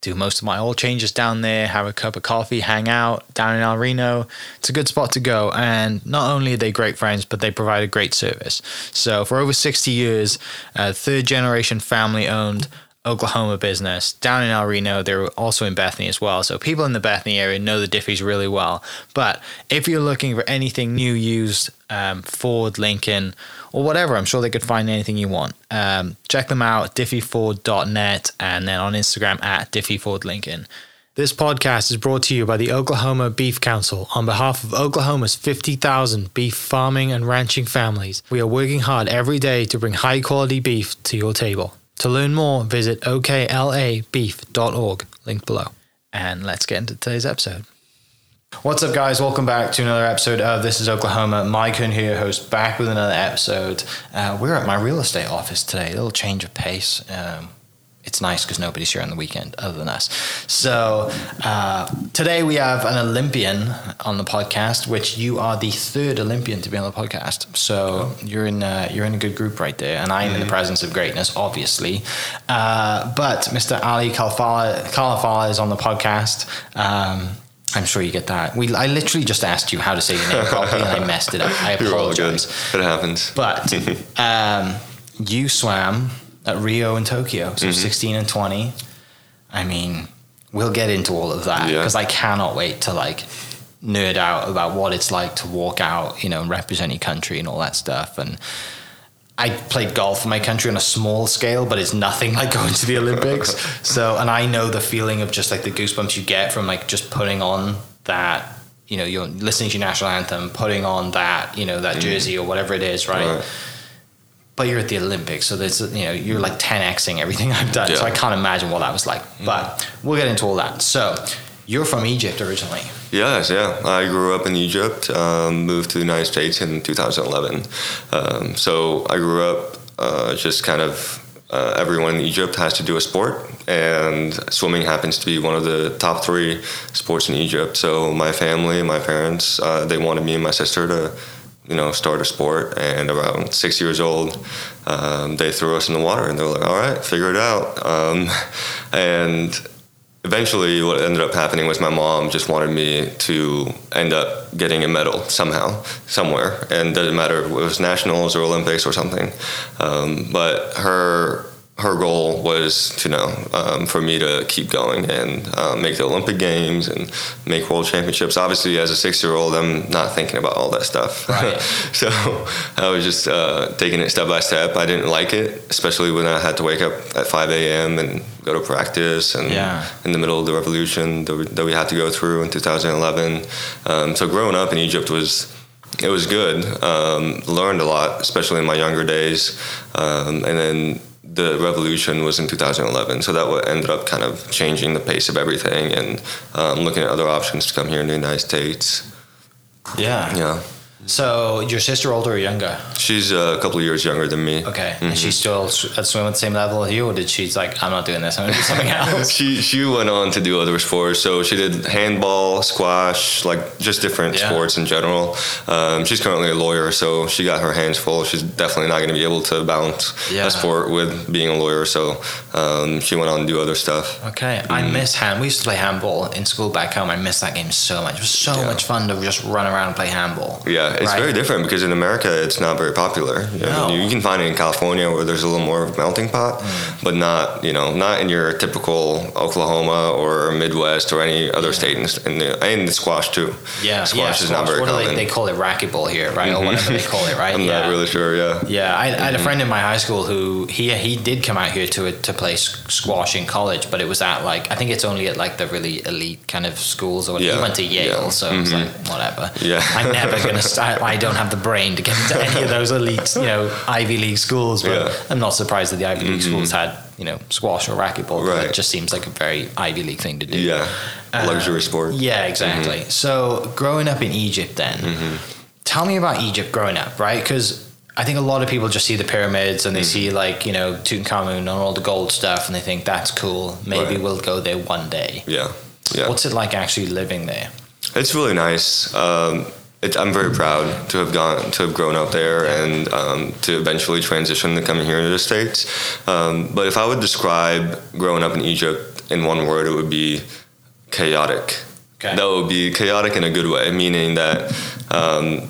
do most of my oil changes down there, have a cup of coffee, hang out down in El Reno. It's a good spot to go. And not only are they great friends, but they provide a great service. So for over 60 years, third generation family owned Oklahoma business down in El Reno. They're also in Bethany as well. So people in the Bethany area know the Diffees really well. But if you're looking for anything new, used, um, Ford, Lincoln, or whatever, I'm sure they could find anything you want. Um, check them out, diffeeford.net, and then on Instagram at diffiefordlincoln. This podcast is brought to you by the Oklahoma Beef Council on behalf of Oklahoma's 50,000 beef farming and ranching families. We are working hard every day to bring high quality beef to your table. To learn more, visit oklabeef.org, linked below. And let's get into today's episode. What's up, guys? Welcome back to another episode of This is Oklahoma. Mike Hearn here, host, back with another episode. Uh, we're at my real estate office today. A little change of pace. Um, it's nice because nobody's here on the weekend other than us. So uh, today we have an Olympian on the podcast, which you are the third Olympian to be on the podcast. So you're in uh, you're in a good group right there, and I am in the presence of greatness, obviously. Uh, but Mr. Ali Kalfala, Khalafalla is on the podcast. Um, I'm sure you get that. We I literally just asked you how to say your name properly, and I messed it up. I apologize. It happens. But um, you swam at Rio and Tokyo, so Mm-hmm. 16 and 20. I mean, we'll get into all of that Yeah. because I cannot wait to like nerd out about what it's like to walk out, you know, and represent your country and all that stuff. And I played golf for my country on a small scale, but it's nothing like going to the Olympics. so, and I know the feeling of just like the goosebumps you get from like just putting on that, you know, you're listening to your national anthem, putting on that, you know, that mm. jersey or whatever it is, right? Right. But you're at the Olympics, so there's you know you're like 10xing everything I've done. So I can't imagine what that was like. Mm. But we'll get into all that. So you're from Egypt originally. Yes, yeah. I grew up in Egypt, um, moved to the United States in 2011. Um, so I grew up uh, just kind of. Uh, everyone in Egypt has to do a sport, and swimming happens to be one of the top three sports in Egypt. So my family, my parents, uh, they wanted me and my sister to, you know, start a sport. And around six years old, um, they threw us in the water, and they were like, "All right, figure it out." Um, and eventually what ended up happening was my mom just wanted me to end up getting a medal somehow somewhere. And doesn't matter if it was nationals or olympics or something. Um, but her her goal was to know um, for me to keep going and uh, make the olympic games and make world championships obviously as a six year old i'm not thinking about all that stuff Right. so I was just uh, taking it step by step. I didn't like it, especially when I had to wake up at 5 a.m. and go to practice and Yeah. in the middle of the revolution that we, that we had to go through in 2011. Um, so growing up in Egypt was it was good. Um, learned a lot, especially in my younger days, um, and then. The revolution was in 2011, so that ended up kind of changing the pace of everything, and um, looking at other options to come here in the United States. Yeah. Yeah, So your sister older or younger? she's uh, a couple of years younger than me. Okay. And she's still at swim at the same level as you, or did she's like, I'm not doing this. I'm gonna do something else. She she went on to do other sports. So she did handball, squash, like just different Yeah. sports in general. Um, she's currently a lawyer, so she got her hands full. She's definitely not going to be able to balance Yeah. a sport with being a lawyer. So um, she went on to do other stuff. Okay, I miss hand. We used to play handball in school back home. I miss that game so much. It was so Yeah. much fun to just run around and play handball. Yeah, it's right? very different because in America it's not very popular. You, know, No. you can find it in California where there's a little more of a melting pot, Mm. but not you know not in your typical Oklahoma or Midwest or any other state in, in the and the squash too. Yeah, squash yeah, is not very What common. they, they call it racquetball here, right? Or whatever they call it, right? I'm yeah. not really sure. Yeah. Yeah, I, I Mm-hmm. had a friend in my high school who he he did come out here to to play squash in college, but it was at like I think it's only at like the really elite kind of schools or whatever. He went to Yale, yeah, so it's like whatever. Yeah. I'm never gonna start. I don't have the brain to get into any of those elite, you know, Ivy League schools. But Yeah. Mm-hmm. I'm not surprised that the Ivy League schools had you know squash or racquetball. 'cause It just seems like a very Ivy League thing to do. Yeah. Luxury sport. Yeah, exactly. So growing up in Egypt, then, tell me about Egypt growing up, right? Because I think a lot of people just see the pyramids and they see like you know Tutankhamun and all the gold stuff, and they think that's cool. Maybe Right. we'll go there one day. Yeah. Yeah. What's it like actually living there? It's really nice. Um, it, I'm very proud to have gone to have grown up there and um, to eventually transition to coming here to the states. Um, but if I would describe growing up in Egypt in one word, it would be chaotic. Okay. That would be chaotic in a good way, meaning that um,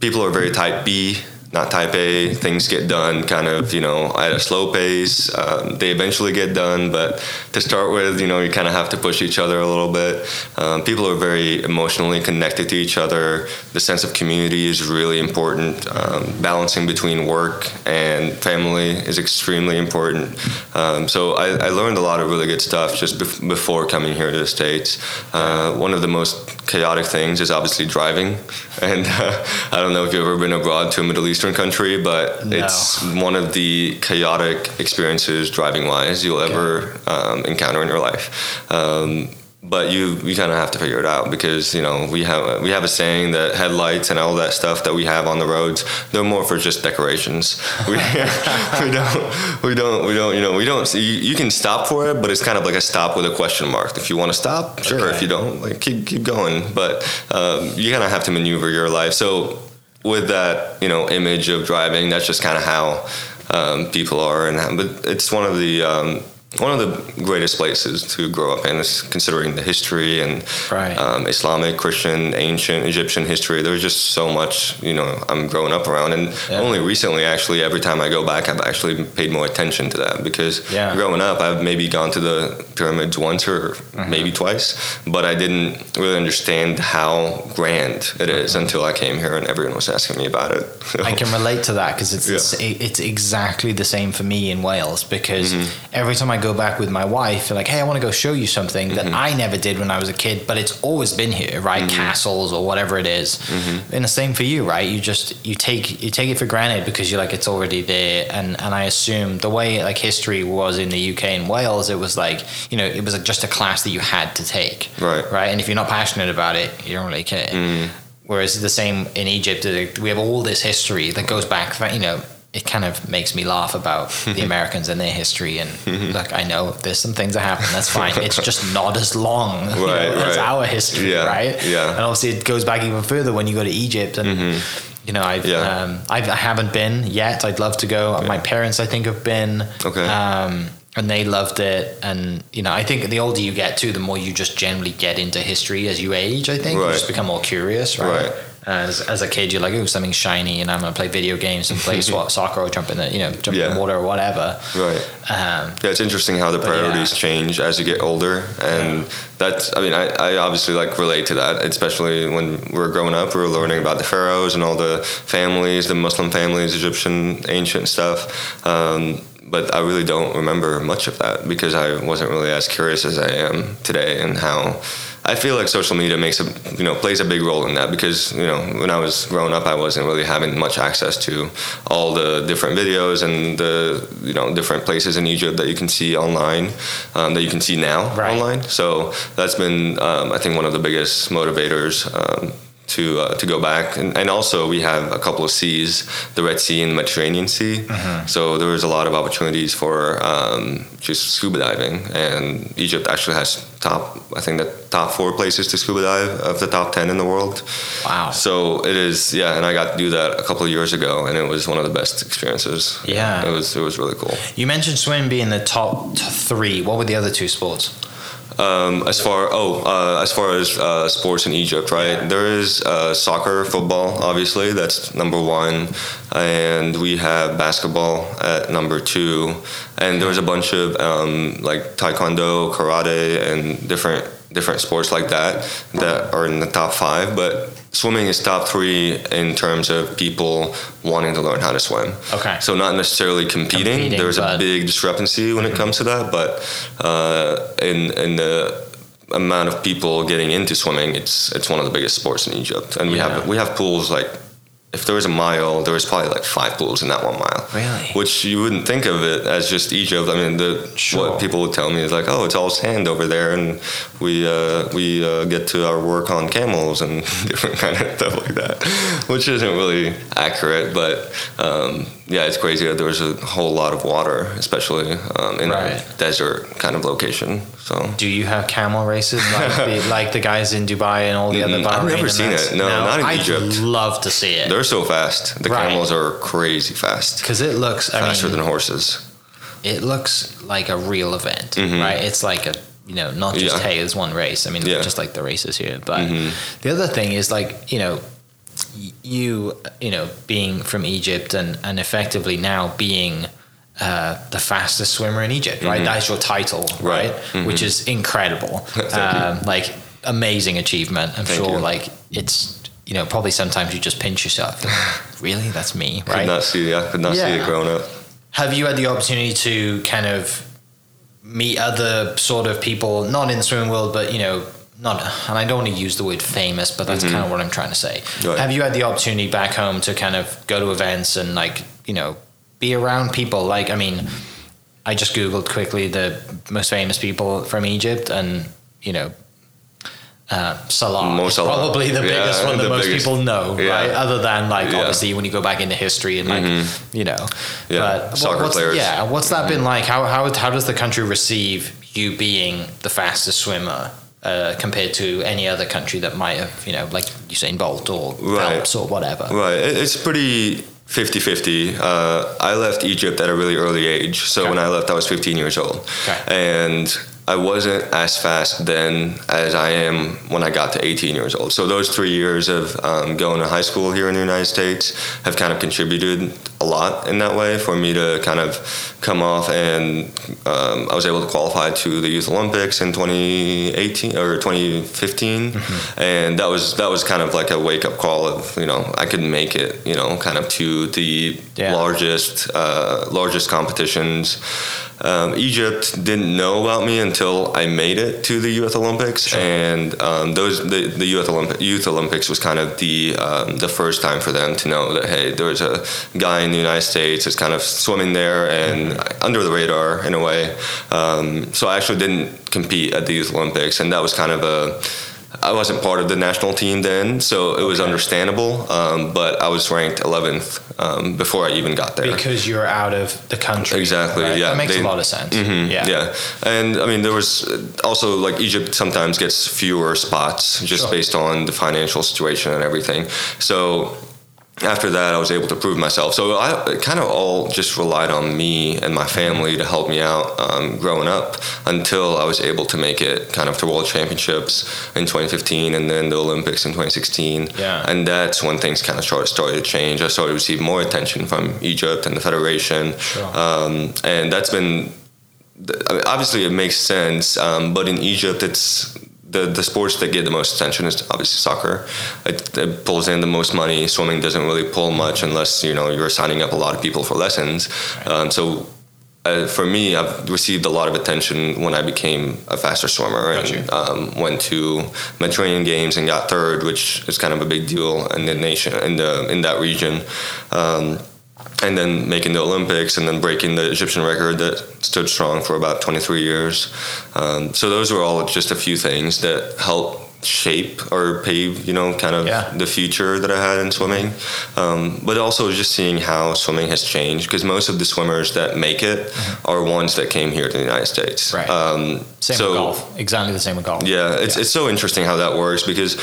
people are very type B, not type A. Things get done kind of, you know, at a slow pace. Um, they eventually get done, but to start with, you know, you kind of have to push each other a little bit. Um, people are very emotionally connected to each other. The sense of community is really important. Um, balancing between work and family is extremely important. Um, so I, I learned a lot of really good stuff just bef- before coming here to the States. Uh, one of the most chaotic things is obviously driving. And uh, I don't know if you've ever been abroad to a Middle Eastern country, but No. it's one of the chaotic experiences driving wise you'll ever um, encounter in your life. Um, but you you kind of have to figure it out because you know we have we have a saying that headlights and all that stuff that we have on the roads they're more for just decorations. We, we don't we don't we don't you know we don't you, you can stop for it, but it's kind of like a stop with a question mark. If you want to stop, sure. Okay. If you don't, like keep keep going. But um, you kind of have to maneuver your life. So with that you know image of driving, that's just kind of how um, people are, and but it's one of the um, one of the greatest places to grow up in, is considering the history and Right. um, Islamic, Christian, ancient Egyptian history. There's just so much, you know, I'm growing up around. And Yeah. only recently, actually, every time I go back, I've actually paid more attention to that because Yeah. growing up, I've maybe gone to the pyramids once or Mm-hmm. maybe twice, but I didn't really understand how grand it is Mm-hmm. until I came here and everyone was asking me about it. I can relate to that because it's Yeah. sa- it's exactly the same for me in Wales because Mm-hmm. every time I go back with my wife, like, "Hey, I want to go show you something that Mm-hmm. I never did when I was a kid, but it's always been here, right? Castles or whatever it is." Mm-hmm. And the same for you, right? You just you take you take it for granted because you're like it's already there, and and I assume the way like history was in the UK and Wales, it was like you know it was just a class that you had to take, Right. Right, and if you're not passionate about it, you don't really care. Whereas the same in Egypt, we have all this history that goes back. You know, it kind of makes me laugh about the Americans and their history. And look, I know there's some things that happen. That's fine. It's just not as long you know, Right, as right. our history, Yeah, right? yeah. And obviously, it goes back even further when you go to Egypt. And you know, I've, Yeah. um, I've I haven't been yet. I'd love to go. My parents, I think, have been. Okay. Um, and they loved it. And you know, I think the older you get too, the more you just generally get into history as you age. I think you just become more curious, right? Right. As, as a kid, you're like, oh, something shiny, and I'm gonna play video games and play swa- soccer or jump in the, you know, jump in the water or whatever. Right. Um, Yeah, it's interesting how the priorities yeah. change as you get older, and that's. I mean, I, I obviously like relate to that, especially when we're growing up. We were learning about the pharaohs and all the families, the Muslim families, Egyptian ancient stuff. Um, but I really don't remember much of that because I wasn't really as curious as I am today, and how. I feel like social media makes a you know plays a big role in that because you know when I was growing up I wasn't really having much access to all the different videos and the you know different places in Egypt that you can see online um, that you can see now Right. online. So that's been um, I think one of the biggest motivators. Um, to, uh, to go back and, and also we have a couple of seas the red sea and the mediterranean sea so there was a lot of opportunities for um, just scuba diving and egypt actually has top i think the top four places to scuba dive of the top 10 in the world wow. so it is yeah and i got to do that a couple of years ago and it was one of the best experiences Yeah. it was it was really cool You mentioned swimming being the top three. What were the other two sports? Um, as far oh, uh, as far as uh, sports in Egypt, right? There is uh, soccer, football, obviously. That's number one, and we have basketball at number two, and there's a bunch of um, like taekwondo, karate, and different different sports like that that are in the top five. But swimming is top three in terms of people wanting to learn how to swim. Okay. So not necessarily competing. Competing, There's a big discrepancy when it comes to that, but uh, in in the amount of people getting into swimming, it's it's one of the biggest sports in Egypt, and we Yeah. have we have pools like. If there was a mile, there was probably like five pools in that one mile. Really? Which you wouldn't think of it as just Egypt. I mean, the Sure. what people would tell me is like, oh, it's all sand over there, and we uh, we uh, get to our work on camels and different kind of stuff like that, which isn't really accurate. But um, yeah, it's crazy that there's a whole lot of water, especially um, in Right. a desert kind of location. So Do you have camel races like the, like the guys in Dubai and all the other? Mm, I've never seen it. No, not in I'd Egypt. love to see it they're so fast. The Right. camels are crazy fast, because it looks. I faster mean, than horses. it looks like a real event, Mhm. right? It's like a you know not just Yeah. hey, there's one race. I mean, Yeah. just like the races here. But Mhm. the other thing is like you know you you know being from Egypt and and effectively now being. Uh, the fastest swimmer in Egypt, right? That's your title, Mm-hmm. Right. right? Which is incredible. Um, like amazing achievement. I'm Thank sure. you. Like it's you know probably sometimes you just pinch yourself. really, that's me, right? Could not see. I could not see Yeah. it growing up. Have you had the opportunity to kind of meet other sort of people, not in the swimming world, but you know, not, and I don't want to use the word famous, but that's kind of what I'm trying to say. Mm-hmm. Right. Have you had the opportunity back home to kind of go to events and like, you know, be around people? Like, I mean, I just Googled quickly the most famous people from Egypt and, you know, uh, Salah Mo Salah. probably the Yeah, biggest one that most biggest. people know, Yeah. right? Other than like Yeah. Mm-hmm. obviously when you go back into history and like you know, Yeah, but soccer what's, players. Yeah, what's that been like? How how how does the country receive you being the fastest swimmer uh, compared to any other country that might have you know like Usain Bolt or Right. Phelps or whatever? Right. It's pretty 50 50. Uh, I left Egypt at a really early age. So Okay. when I left, I was 15 years old. Okay. And I wasn't as fast then as I am when I got to 18 years old. So those three years of um, going to high school here in the United States have kind of contributed a lot in that way for me to kind of come off and um, I was able to qualify to the Youth Olympics in 2018 or 2015, Mm-hmm. and that was that was kind of like a wake up call of you know I could make it you know kind of to the Yeah. largest uh, largest competitions. Um, Egypt didn't know about me until I made it to the Youth Olympics, and um, those the, the Youth Youth Olympics was kind of the um, the first time for them to know that hey, there's a guy in the United States that's kind of swimming there and under the radar in a way. Um, so I actually didn't compete at the Youth Olympics, and that was kind of a I wasn't part of the national team then, so it was understandable. Um, but I was ranked 11th um, before I even got there. Because you're out of the country. Exactly, right? yeah, That makes they- a lot of sense. Mhm, Yeah. yeah, and I mean there was also like Egypt sometimes gets fewer spots just Sure. based on the financial situation and everything. So after that, I was able to prove myself. So I kind of all just relied on me and my family to help me out um, growing up until I was able to make it kind of to World Championships in 2015 and then the Olympics in 2016. Yeah. And that's when things kind of started, started to change. I started to receive more attention from Egypt and the federation. Sure. Um, and that's been obviously it makes sense, um, but in Egypt, it's the the sports that get the most attention is obviously soccer. It, it pulls in the most money. Swimming doesn't really pull much unless you know you're signing up a lot of people for lessons. Um, so. Uh, for me, I've received a lot of attention when I became a faster swimmer and um, went to Mediterranean Games and got third, which is kind of a big deal in the nation in the in that region. Um, and then making the Olympics and then breaking the Egyptian record that stood strong for about 23 years. Um, so those were all just a few things that helped shape or pave, you know, kind of Yeah. the future that I had in swimming. Um, but also just seeing how swimming has changed because most of the swimmers that make it are ones that came here to the United States. Mm-hmm. Right. Um, Same so, with golf. Exactly the same with golf. yeah, it's it's so interesting how that works because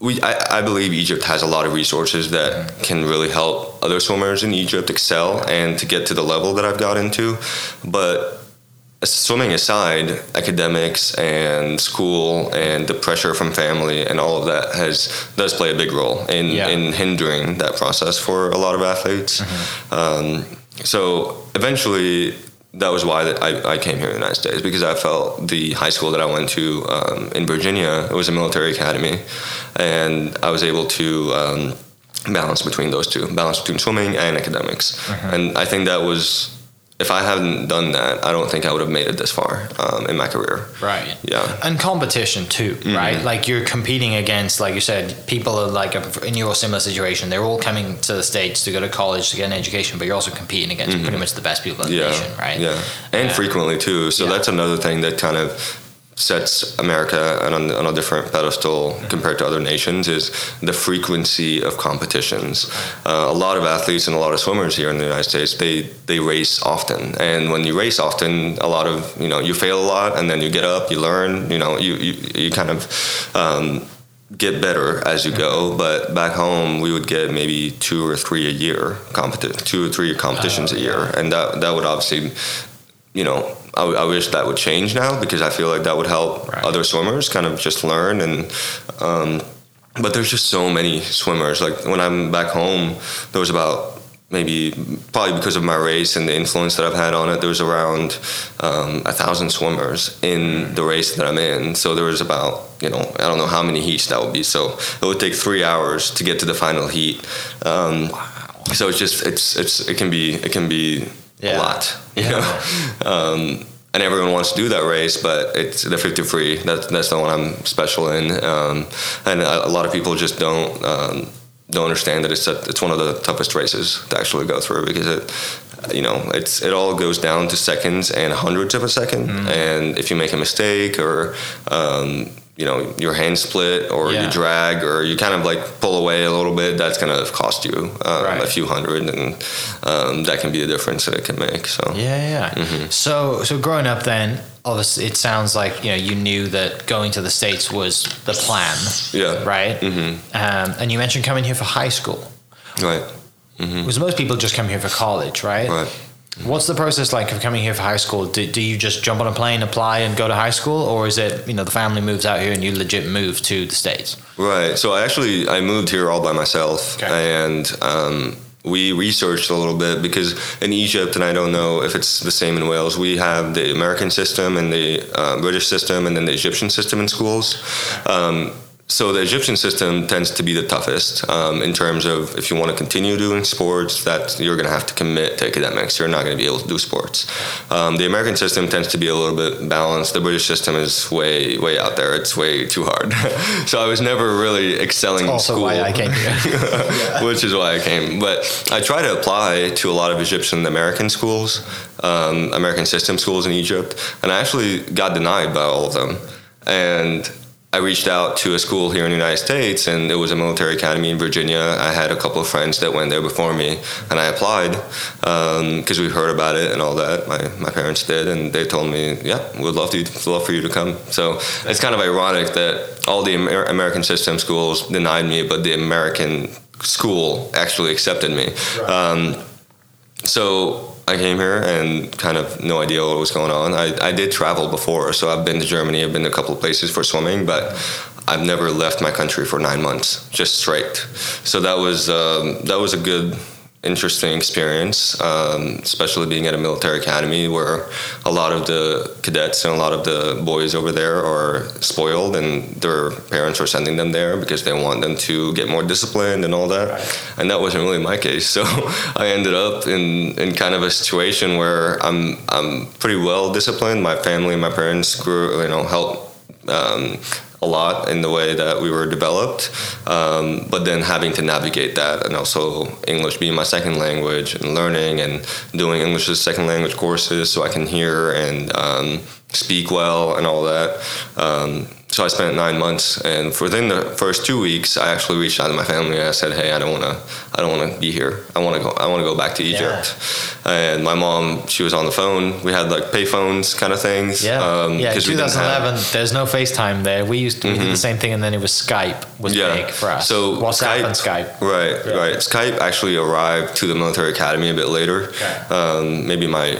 we I, I believe Egypt has a lot of resources that can really help other swimmers in Egypt excel and to get to the level that I've got into, but swimming aside, academics and school and the pressure from family and all of that has does play a big role in Yeah. in hindering that process for a lot of athletes. Um, so eventually, that was why that I, I came here in the United States because I felt the high school that I went to um, in Virginia it was a military academy, and I was able to. Um, balance between those two balance between swimming and academics and i think that was if i hadn't done that i don't think i would have made it this far um, in my career Right. yeah And competition too, Mm-hmm. right? Like you're competing against, like you said, people are like in your similar situation. They're all coming to the states to go to college to get an education, but you're also competing against pretty much the best people in the Mm-hmm. yeah nation, right? yeah and Yeah. frequently too so Yeah. that's another thing that kind of sets america on, on a different pedestal compared to other nations is the frequency of competitions uh, a lot of athletes and a lot of swimmers here in the united states they they race often and when you race often a lot of you know you fail a lot and then you get up you learn you know you you, you kind of um, get better as you go. But back home, we would get maybe two or three a year competi- two or three competitions a year, and that that would obviously, you know. I, I wish that would change now because I feel like that would help Right. other swimmers kind of just learn and um, but there's just so many swimmers. Like when I'm back home there was about maybe probably because of my race and the influence that I've had on it there was around um, a thousand swimmers in the race that I'm in. So there was about you know I don't know how many heats that would be. So it would take three hours to get to the final heat. Um, so it's just it's it's it can be it can be Yeah. a lot you Yeah. know um, and everyone wants to do that race, but it's the 50 free. That's that's the one I'm special in, um, and a, a lot of people just don't um, don't understand that it's a, it's one of the toughest races to actually go through because it. You know, it's it all goes down to seconds and hundreds of a 2nd Mm-hmm. and if you make a mistake or um, you know your hand split or Yeah. you drag or you kind of like pull away a little bit, that's gonna cost you um, Right. a few hundred, and um, that can be the difference that it can make. So Yeah, yeah. Mm-hmm. So, so growing up, then obviously, it sounds like you know you knew that going to the states was the plan, yeah, right? hmm Um, and you mentioned coming here for high school, right, because most people just come here for college, right? right. What's the process like of coming here for high school? Do, do you just jump on a plane, apply, and go to high school, or is it you know the family moves out here and you legit move to the states? Right. So I actually I moved here all by myself, Okay. and um, we researched a little bit because in Egypt, and I don't know if it's the same in Wales, we have the American system and the uh, British system, and then the Egyptian system in schools. Um, so the Egyptian system tends to be the toughest um, in terms of if you want to continue doing sports, that you're going to have to commit to academics. You're not going to be able to do sports. Um, the American system tends to be a little bit balanced. The British system is way way out there. It's way too hard. so I was never really excelling in Also, school why I came here. which is why I came. But I try to apply to a lot of Egyptian American schools, um, American system schools in Egypt, and I actually got denied by all of them. And I reached out to a school here in the United States, and it was a military academy in Virginia. I had a couple of friends that went there before me, and I applied because we heard about it and all that. My, my parents did, and they told me, "Yeah, we'd love to love for you to come." So it's kind of ironic that all the Amer- American system schools denied me, but the American school actually accepted me. Um, so I came here and kind of no idea what was going on. I, I did travel before, so I've been to Germany, I've been to a couple of places for swimming, but I've never left my country for nine months, just straight. So that was um, that was a good, interesting experience, um, especially being at a military academy where a lot of the cadets and a lot of the boys over there are spoiled, and their parents are sending them there because they want them to get more disciplined and all that. And that wasn't really my case. So I ended up in, in kind of a situation where I'm I'm pretty well disciplined. My family, my parents grew, you know, helped um, a lot in the way that we were developed. Um, but then having to navigate that, and also English being my second language, and learning and doing English as second language courses so I can hear and um, speak well and all that. Um, so I spent nine months, and within the first two weeks, I actually reached out to my family. and I said, "Hey, I don't want to. I don't want to be here. I want to go. I want to go back to Egypt. And my mom, she was on the phone. We had like pay phones kind of things. Yeah, um, yeah. In 'cause we didn't 2011, have- there's no FaceTime there. We used to we did the same thing, and then it was Skype was big for us. So WhatsApp and Skype. Right, Yeah. right. Skype actually arrived to the military academy a bit later, Okay. um, maybe my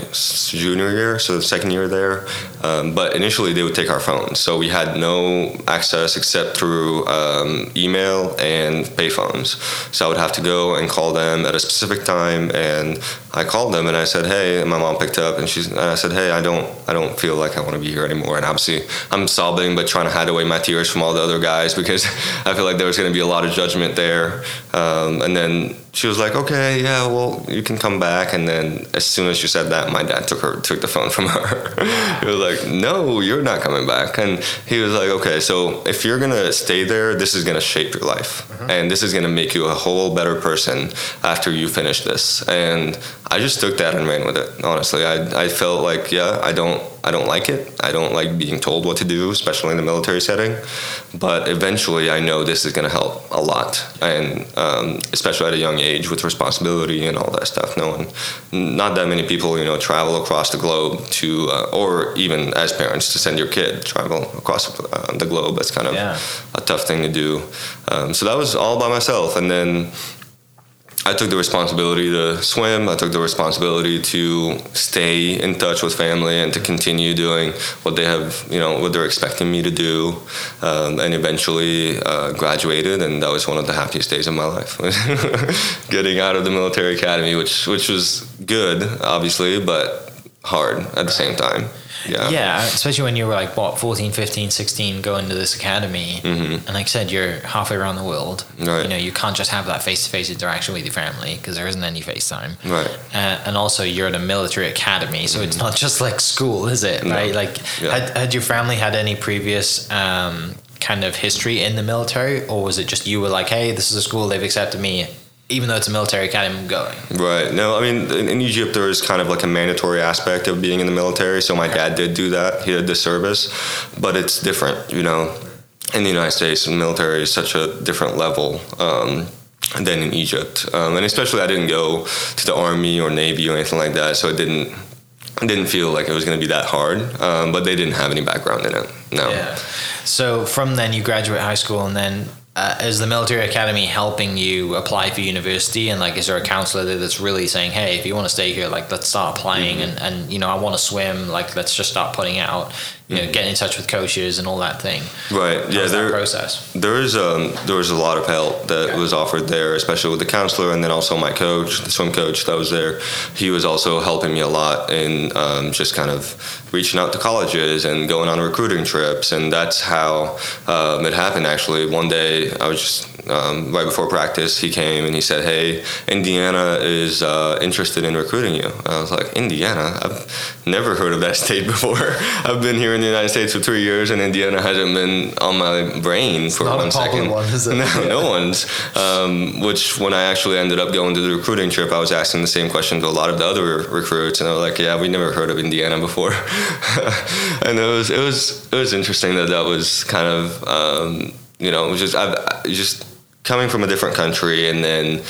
junior year, so the second year there. Um, but initially, they would take our phones, so we had no access except through um, email and payphones. So I would have to and call them at a specific time, and I called them and I said, "Hey," and my mom picked up, and she's, and I said, "Hey, I don't, I don't feel like I want to be here anymore." And obviously, I'm sobbing, but trying to hide away my tears from all the other guys because I feel like there was going to be a lot of judgment there. Um, and then she was like, "Okay, yeah, well, you can come back." And then as soon as she said that, my dad took her, took the phone from her. he was like, "No, you're not coming back." And he was like, "Okay, so if you're gonna stay there, this is gonna shape your life, and this is gonna make you a whole better person after you finish this." And I just took that and ran with it. Honestly, I I felt like, yeah, I don't I don't like it. I don't like being told what to do, especially in the military setting. But eventually, I know this is going to help a lot, and um, especially at a young age with responsibility and all that stuff. No one, not that many people, you know, travel across the globe to, uh, or even as parents to send your kid travel across uh, the globe. That's kind of Yeah. a tough thing to do. Um, so that was all by myself, and then. I took the responsibility to swim. I took the responsibility to stay in touch with family and to continue doing what they have, you know, what they're expecting me to do. Um, and eventually uh, graduated, and that was one of the happiest days of my life. Getting out of the military academy, which which was good, obviously, but hard at the same time. Yeah. Yeah, especially when you were like, what, 14, 15, 16, going to this academy. And like I said, you're halfway around the world. Mm-hmm. Right. You know, you can't just have that face to face interaction with your family because there isn't any FaceTime. Right. Uh, and also, you're at a military academy, so it's not just like school, is it? Mm-hmm. No. Right? Like, Yeah. had, had your family had any previous um, kind of history in the military, or was it just you were like, hey, this is a school, they've accepted me, even though it's a military academy, I'm going? Right. No, I mean, in, in Egypt, there is kind of like a mandatory aspect of being in the military. So my dad did do that. He did the service, but it's different, you know. In the United States, the military is such a different level um, than in Egypt, um, and especially I didn't go to the army or navy or anything like that, so it didn't it didn't feel like it was going to be that hard. Um, but they didn't have any background in it. No. Yeah. So from then you graduate high school, and then uh, is the military academy helping you apply for university? And like, is there a counselor there that's really saying, "Hey, if you want to stay here, like, let's start applying." And and you know, I want to swim. Like, let's just start putting out. You know, get in touch with coaches and all that thing. Right. Yeah. How's that There. process. There is um, there was a lot of help that Okay. was offered there, especially with the counselor, and then also my coach, the swim coach that was there. He was also helping me a lot in um, just kind of reaching out to colleges and going on recruiting trips, and that's how um, it happened. Actually, one day I was just um, right before practice, he came and he said, "Hey, Indiana is uh, interested in recruiting you." I was like, "Indiana? I've never heard of that state before. I've been here in the United States for three years, and Indiana hasn't been on my brain for one second. one, is it? No, no one's. Um, which when I actually ended up going to the recruiting trip, I was asking the same question to a lot of the other recruits, and they were like, "Yeah, we never heard of Indiana before." and it was it was it was interesting that that was kind of um, you know just I've just coming from a different country and then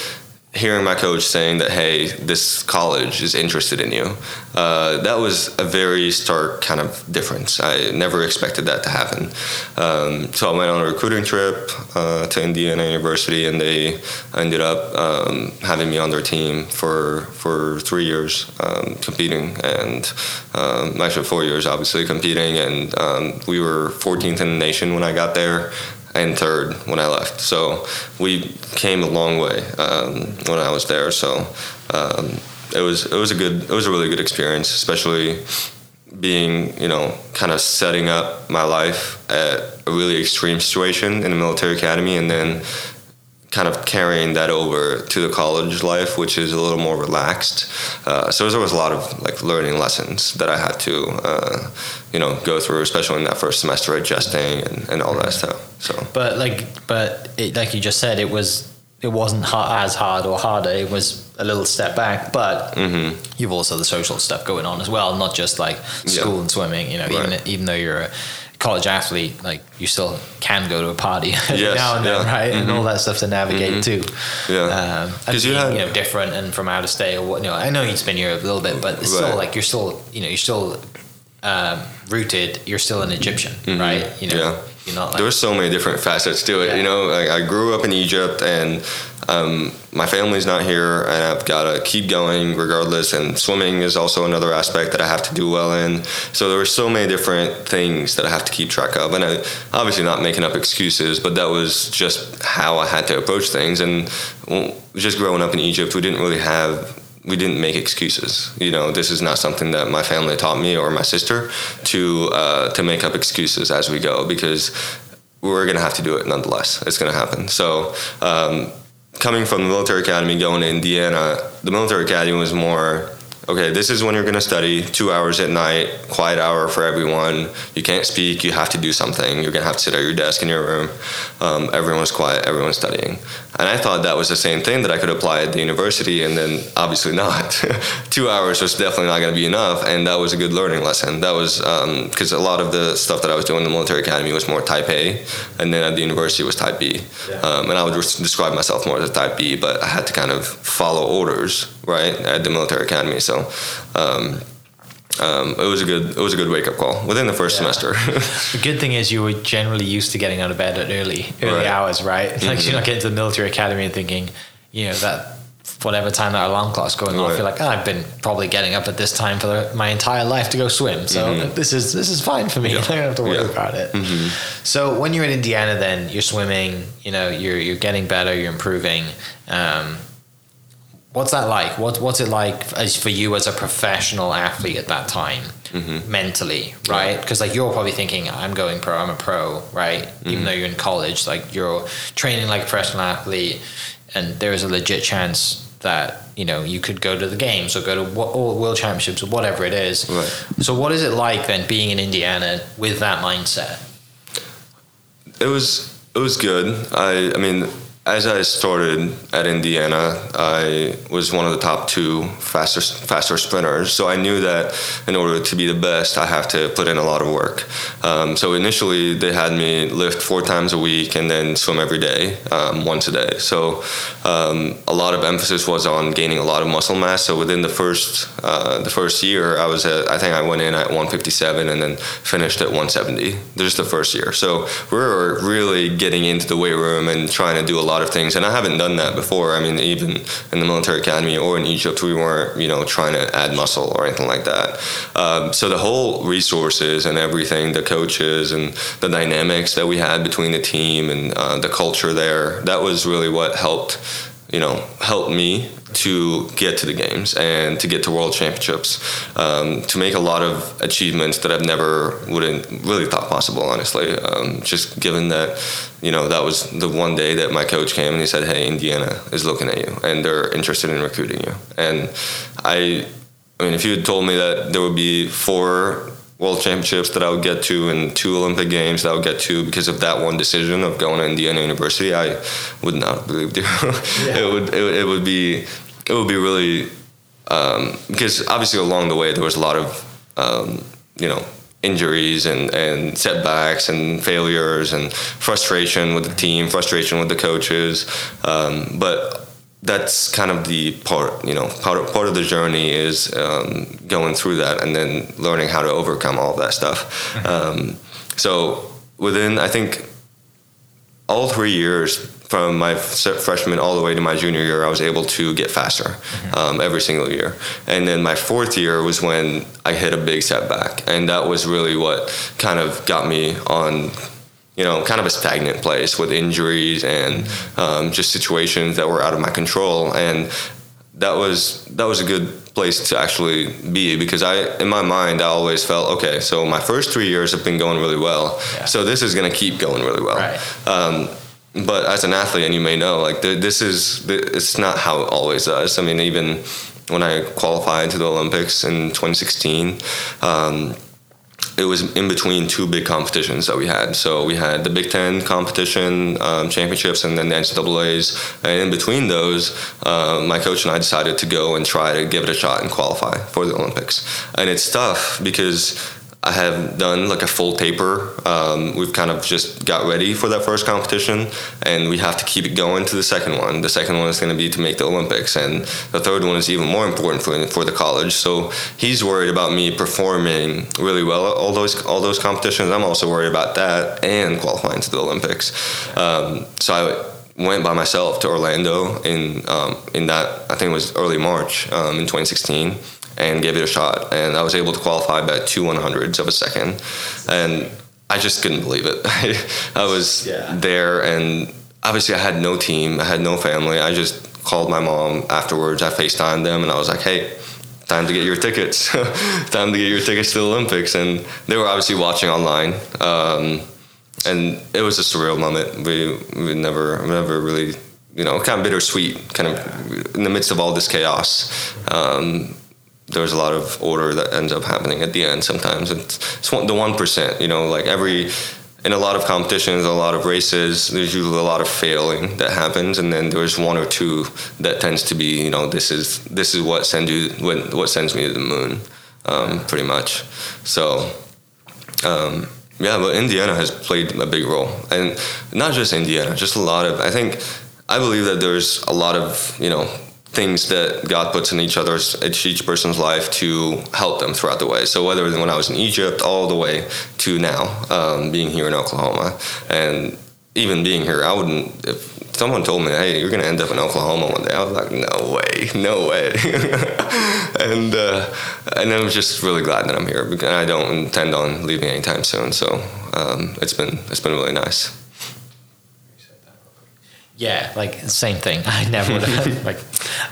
hearing my coach saying that hey this college is interested in you uh, that was a very stark kind of difference. I never expected that to happen. Um, so i went on a recruiting trip uh, to indiana university and they ended up um, having me on their team for for three years um, competing. And um, actually four years obviously competing. And um, we were 14th in the nation when i got there and third when I left. So we came a long way um, when I was there. So um, it was it was a good it was a really good experience, especially being you know kind of setting up my life at a really extreme situation in the military academy, and then kind of carrying that over to the college life, which is a little more relaxed. Uh, so there was a lot of like learning lessons that I had to, uh, you know, go through, especially in that first semester, adjusting and, and all that stuff. So But like, but it, like you just said, it was it wasn't ha- as hard or harder. It was a little step back, but Mm-hmm. you've also the social stuff going on as well, not just like school Yeah. and swimming. You know, Right. even even though you're a college athlete, like you still can go to a party Yes, now and then, yeah. right? And all that stuff to navigate too. Yeah. Um, you being, had- you know different and from out of state or what you know. I know you'd been here a little bit, but it's still like you're still you know you're still um, rooted. You're still an Egyptian, right? You know, Mm-hmm. Yeah. you're not like there were so many different facets to it. Yeah. You know, like I grew up in Egypt, and um, my family's not here, and I've got to keep going regardless. And swimming is also another aspect that I have to do well in. So there were so many different things that I have to keep track of, and I, obviously not making up excuses, but that was just how I had to approach things. And just growing up in Egypt, we didn't really have we didn't make excuses. You know, this is not something that my family taught me or my sister to uh, to make up excuses as we go because we're gonna have to do it nonetheless. It's gonna happen. So. Um, Coming from the military academy, going to Indiana, the military academy was more okay, this is when you're going to study, two hours at night, quiet hour for everyone. You can't speak, you have to do something. You're going to have to sit at your desk in your room. Um, everyone's quiet, everyone's studying. And I thought that was the same thing that I could apply at the university, and then obviously not. two hours was definitely not going to be enough, and that was a good learning lesson. That was because a lot of the stuff that I was doing in the military academy was more type A, and then at the university was type B. Yeah. Um, and I would describe myself more as a type B, but I had to kind of follow orders, right, at the military academy. So um, um, it was a good it was a good wake up call within the first Yeah. semester. The good thing is you were generally used to getting out of bed at early early Right. hours, right? Like you're not getting to the military academy and thinking, you know, that whatever time that alarm clock's going off, Right. you're like, oh, I've been probably getting up at this time for the, my entire life to go swim, so this is this is fine for me. I don't have to worry Yeah. about it. So when you're in Indiana, then you're swimming. You know, you're you're getting better, you're improving. Um, What's that like? What What's it like as for you as a professional athlete at that time, mm-hmm. mentally, right? Because like you're probably thinking, I'm going pro, I'm a pro, right? Even mm-hmm. though you're in college, like you're training like a professional athlete, and there is a legit chance that you know you could go to the games or go to all world championships or whatever it is. Right. So what is it like then being in Indiana with that mindset? it was it was good. I I mean, as I started at Indiana, I was one of the top two faster faster sprinters. So I knew that in order to be the best, I have to put in a lot of work. Um, so initially, they had me lift four times a week and then swim every day, um, once a day. So um, a lot of emphasis was on gaining a lot of muscle mass. So within the first uh, the first year, I was at I think I went in at 157 and then finished at 170. Just the first year. So we were really getting into the weight room and trying to do a lot of things. And I haven't done that before. I mean, even in the military academy or in Egypt, we weren't you know trying to add muscle or anything like that. Um, so the whole resources and everything, the coaches and the dynamics that we had between the team and uh, the culture there, that was really what helped you know, helped me to get to the games and to get to world championships, um, to make a lot of achievements that I've never wouldn't really thought possible, honestly. Um, just given that, you know, that was the one day that my coach came and he said, "Hey, Indiana is looking at you and they're interested in recruiting you." And I, I mean, if you had told me that there would be four world championships that I would get to and two Olympic games that I would get to because of that one decision of going to Indiana University, I would not have believed you. it would it, would- it would be it would be really um, because obviously along the way there was a lot of um, you know injuries and, and setbacks and failures and frustration with the team, frustration with the coaches, um, but that's kind of the part you know part of, part of the journey is um, going through that and then learning how to overcome all that stuff. Um, so within i think all three years from my freshman all the way to my junior year i was able to get faster um, every single year. And then my fourth year was when i hit a big setback. And that was really what kind of got me on you know, kind of a stagnant place with injuries and um, just situations that were out of my control. And that was that was a good place to actually be because I, in my mind, I always felt okay. So my first three years have been going really well. Yeah. So this is going to keep going really well. Right. Um, but as an athlete, and you may know, like th- this is th- it's not how it always does. I mean, even when I qualified to the Olympics in 2016. Um, it was in between two big competitions that we had. So we had the Big Ten competition um, championships and then the NCAA's. And in between those, uh, my coach and I decided to go and try to give it a shot and qualify for the Olympics. And it's tough because I have done like a full taper. Um, we've kind of just got ready for that first competition, and we have to keep it going to the second one. The second one is going to be to make the Olympics, and the third one is even more important for for the college. So he's worried about me performing really well at all those all those competitions. I'm also worried about that and qualifying to the Olympics. Um, so I went by myself to Orlando in um, in that I think it was early March um, in 2016 and gave it a shot. And I was able to qualify by two one hundredths of a second, and I just couldn't believe it. I was Yeah. there, and obviously I had no team, I had no family. I just called my mom afterwards. I Facetimed them, and I was like, "Hey." Time to get your tickets. Time to get your tickets to the Olympics, and they were obviously watching online. Um, and it was a surreal moment. We we never never really you know kind of bittersweet, kind of in the midst of all this chaos. Um, there was a lot of order that ends up happening at the end. Sometimes it's, it's one, the one percent. You know, like every in a lot of competitions, a lot of races, there's usually a lot of failing that happens, and then there's one or two that tends to be you know this is this is what sends you what what sends me to the moon, um, pretty much. So. Um, yeah, but Indiana has played a big role, and not just Indiana, just a lot of. I think I believe that there's a lot of you know things that God puts in each other's each person's life to help them throughout the way. So whether when I was in Egypt, all the way to now, um, being here in Oklahoma, and even being here, I wouldn't. If someone told me, "Hey, you're going to end up in Oklahoma one day," I was like, "No way, no way." and uh, and I'm just really glad that I'm here because I don't intend on leaving anytime soon. So um, it's been it's been really nice. Yeah, like same thing. I never would have like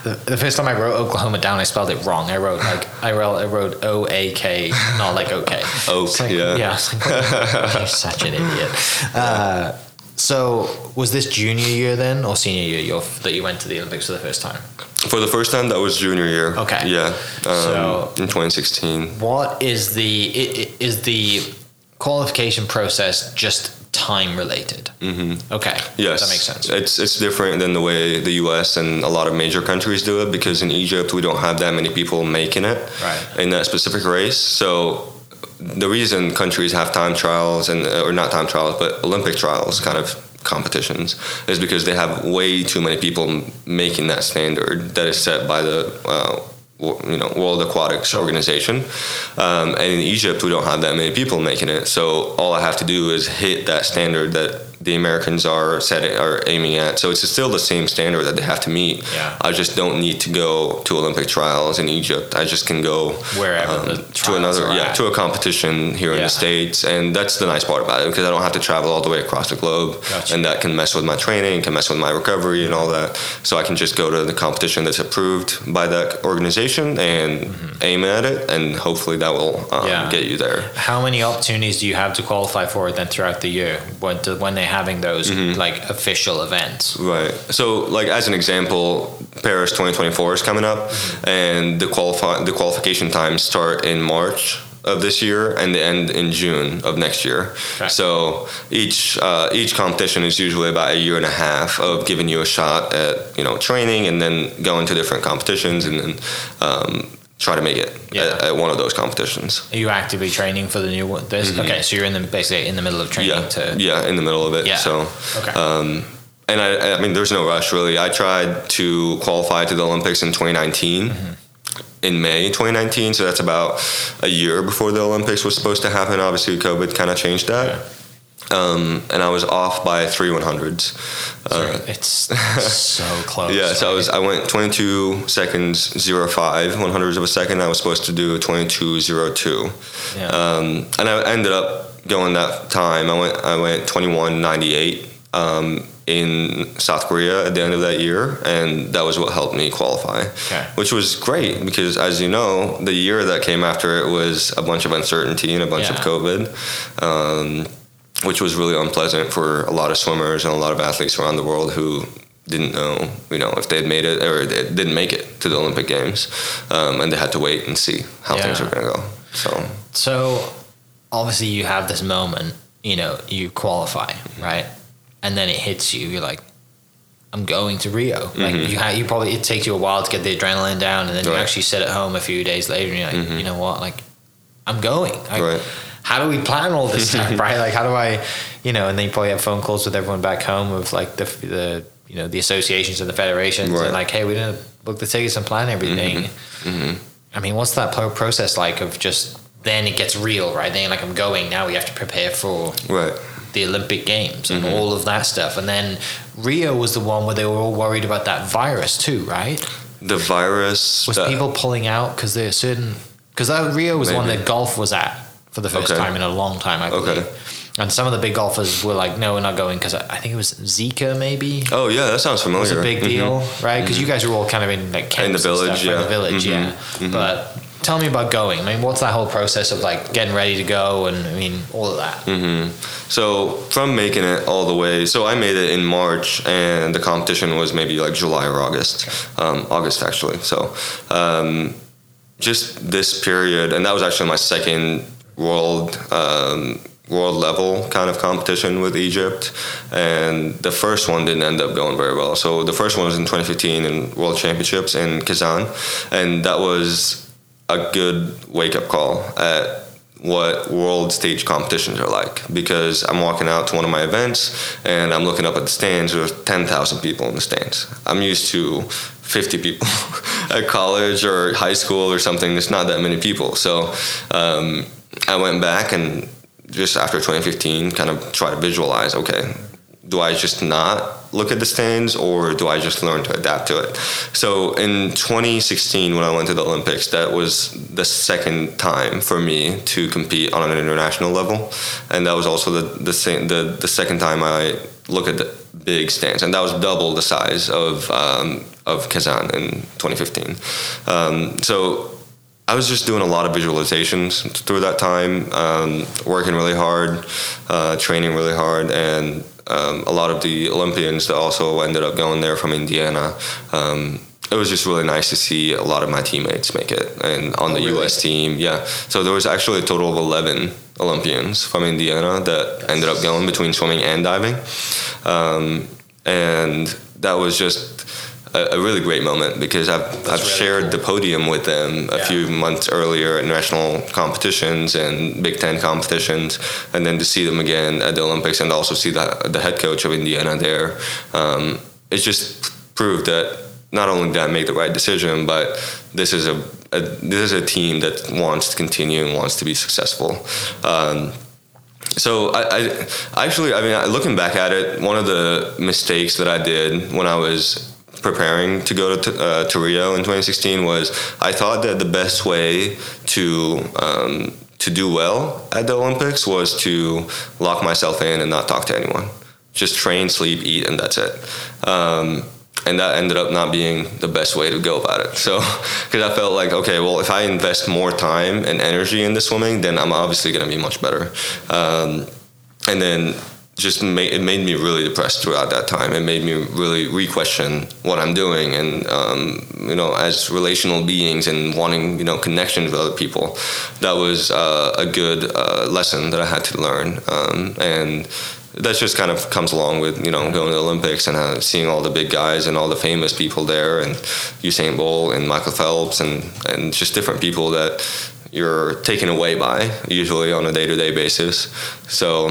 the, the first time I wrote Oklahoma down, I spelled it wrong. I wrote like I wrote I wrote O A K, not like okay. Oak, like, yeah. yeah. I was like, you're such an idiot. Uh, so was this junior year then, or senior year you're, that you went to the Olympics for the first time? For the first time, that was junior year. Okay. Yeah. Um, So- in 2016. What is the is the qualification process just time related? Mm-hmm. Okay. Yes, that makes sense. It's it's different than the way the U.S. and a lot of major countries do it because in Egypt we don't have that many people making it Right. in that specific race. So the reason countries have time trials and or not time trials but Olympic trials kind of competitions is because they have way too many people making that standard that is set by the uh, you know World Aquatics Organization. Um, and in Egypt, we don't have that many people making it. So all I have to do is hit that standard that the Americans are setting are aiming at. So it's still the same standard that they have to meet. Yeah. I just don't need to go to Olympic trials in Egypt. I just can go um, Wherever the to another yeah at. to a competition here in the states, and that's the nice part about it because I don't have to travel all the way across the globe, Gotcha. and that can mess with my training, can mess with my recovery and all that. So I can just go to the competition that's approved by that organization and aim at it, and hopefully that will um, Mm-hmm. Yeah. get you there. How many opportunities do you have to qualify for it then throughout the year when when they're having those Mm-hmm. like official events? Right. So, like as an example, Paris 2024 is coming up, and the qualify the qualification times start in March of this year and they end in June of next year. Okay. So each uh, each competition is usually about a year and a half of giving you a shot at you know training and then going to different competitions and then um, try to make it Yeah. at, at one of those competitions. Are you actively training for the new one? This okay, so you're in the basically in the middle of training Mm-hmm. Yeah, to yeah, in the middle of it. Yeah. So. okay. Um, and I, I mean, there's no rush really. I tried to qualify to the Olympics in 2019, in May 2019. So that's about a year before the Olympics was supposed to happen. Obviously, COVID kind of changed that. Um, and I was off by three 100s. Uh, it's so close. yeah, so I was I went 22 seconds 05, 100 of a second. I was supposed to do 2202. Yeah. Um, and I ended up going that time. I went I went 2198 um, in South Korea at the end of that year, and that was what helped me qualify. Okay. Which was great because, as you know, the year that came after it was a bunch of uncertainty and a bunch of Yeah. COVID. Which was really unpleasant for a lot of swimmers and a lot of athletes around the world who didn't know, you know, if they'd made it or didn't make it to the Olympic Games, um, and they had to wait and see how things were going to go. So So obviously you have this moment, you know, you qualify, mm-hmm. right? And then it hits you. You're like, I'm going to Rio. Like mm-hmm. you, ha- you probably it takes you a while to get the adrenaline down, and then you actually sit at home a few days later, and you're like, mm-hmm. you know what, like I'm going. I, Right. How do we plan all this stuff, right? Like, how do I, you know? And then you probably have phone calls with everyone back home of like the the you know the associations and the federations, Right. and like, hey, we didn't book the tickets and plan everything. I mean, what's that process like of just then it gets real, right? Then like I'm going now. We have to prepare for Right. the Olympic Games Mm-hmm. and all of that stuff. And then Rio was the one where they were all worried about that virus too, right? The virus. Was that- people pulling out because there are certain because Rio was the one that golf was at for the first Okay. time in a long time, I believe. Okay. And some of the big golfers were like, "No, we're not going," because I I think it was Zika, maybe. Oh yeah, that sounds familiar. It was a big Mhm. deal, right? Because you guys were all kind of in like In the and stuff, village, right? Yeah. the village, Mhm, yeah. But tell me about going. I mean, what's that whole process of like getting ready to go, and I mean, all of that. Mm-hmm. So from making it all the way, so I made it in March, and the competition was maybe like July or August, um, August actually. So um, just this period, and that was actually my second world um, world level kind of competition with Egypt, and the first one didn't end up going very well. So the first one was in 2015 in World Championships in Kazan, and that was a good wake up call at what world stage competitions are like. Because I'm walking out to one of my events and I'm looking up at the stands there's 10,000 people in the stands. I'm used to 50 people at college or high school or something. There's not that many people. So um, I went back and just after 2015 kind of try to visualize okay do I just not look at the stands or do I just learn to adapt to it? So in 2016, when I went to the Olympics, that was the second time for me to compete on an international level, and that was also the the same the, the second time I look at the big stands, and that was double the size of um, of Kazan in 2015. Um, so I was just doing a lot of visualizations through that time, um, working really hard, uh, training really hard, and um, a lot of the Olympians that also ended up going there from Indiana. Um, it was just really nice to see a lot of my teammates make it, and on the really? U.S. team, yeah. So there was actually a total of eleven Olympians from Indiana that ended up going between swimming and diving, um, and that was just a, a really great moment because I've, I've really shared cool. the podium with them a Yeah. few months earlier at national competitions and Big Ten competitions, and then to see them again at the Olympics and also see the, the head coach of Indiana there, um, it just proved that not only did I make the right decision, but this is a, a this is a team that wants to continue and wants to be successful. Um, so I, I actually, I mean, looking back at it, one of the mistakes that I did when I was preparing to go to, uh, to Rio in 2016 was I thought that the best way to um, to do well at the Olympics was to lock myself in and not talk to anyone, just train, sleep, eat, and that's it. Um, and that ended up not being the best way to go about it. So, because I felt like, okay, well, if I invest more time and energy into swimming, then I'm obviously going to be much better. Um, and then just made, it made me really depressed throughout that time. It made me really re-question what I'm doing, and um, you know, as relational beings and wanting you know connections with other people, that was uh, a good uh, lesson that I had to learn. Um, and that just kind of comes along with you know going to the Olympics and uh, seeing all the big guys and all the famous people there, and Usain Bolt and Michael Phelps and and just different people that you're taken away by usually on a day to day basis. So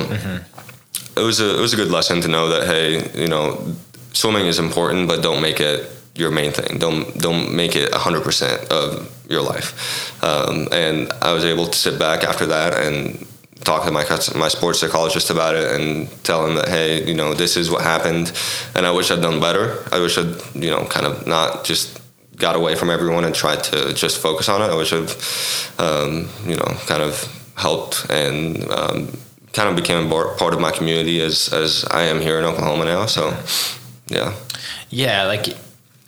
it was a it was a good lesson to know that hey, you know, swimming is important, but don't make it your main thing. Don't don't make it hundred percent of your life. Um, and I was able to sit back after that and talk to my my sports psychologist about it and tell him that hey, you know, this is what happened, and I wish I'd done better. I wish I'd you know kind of not just got away from everyone and tried to just focus on it. I wish I've um, you know kind of helped and um, kind of became a part of my community as as I am here in Oklahoma now. So yeah, Yeah, like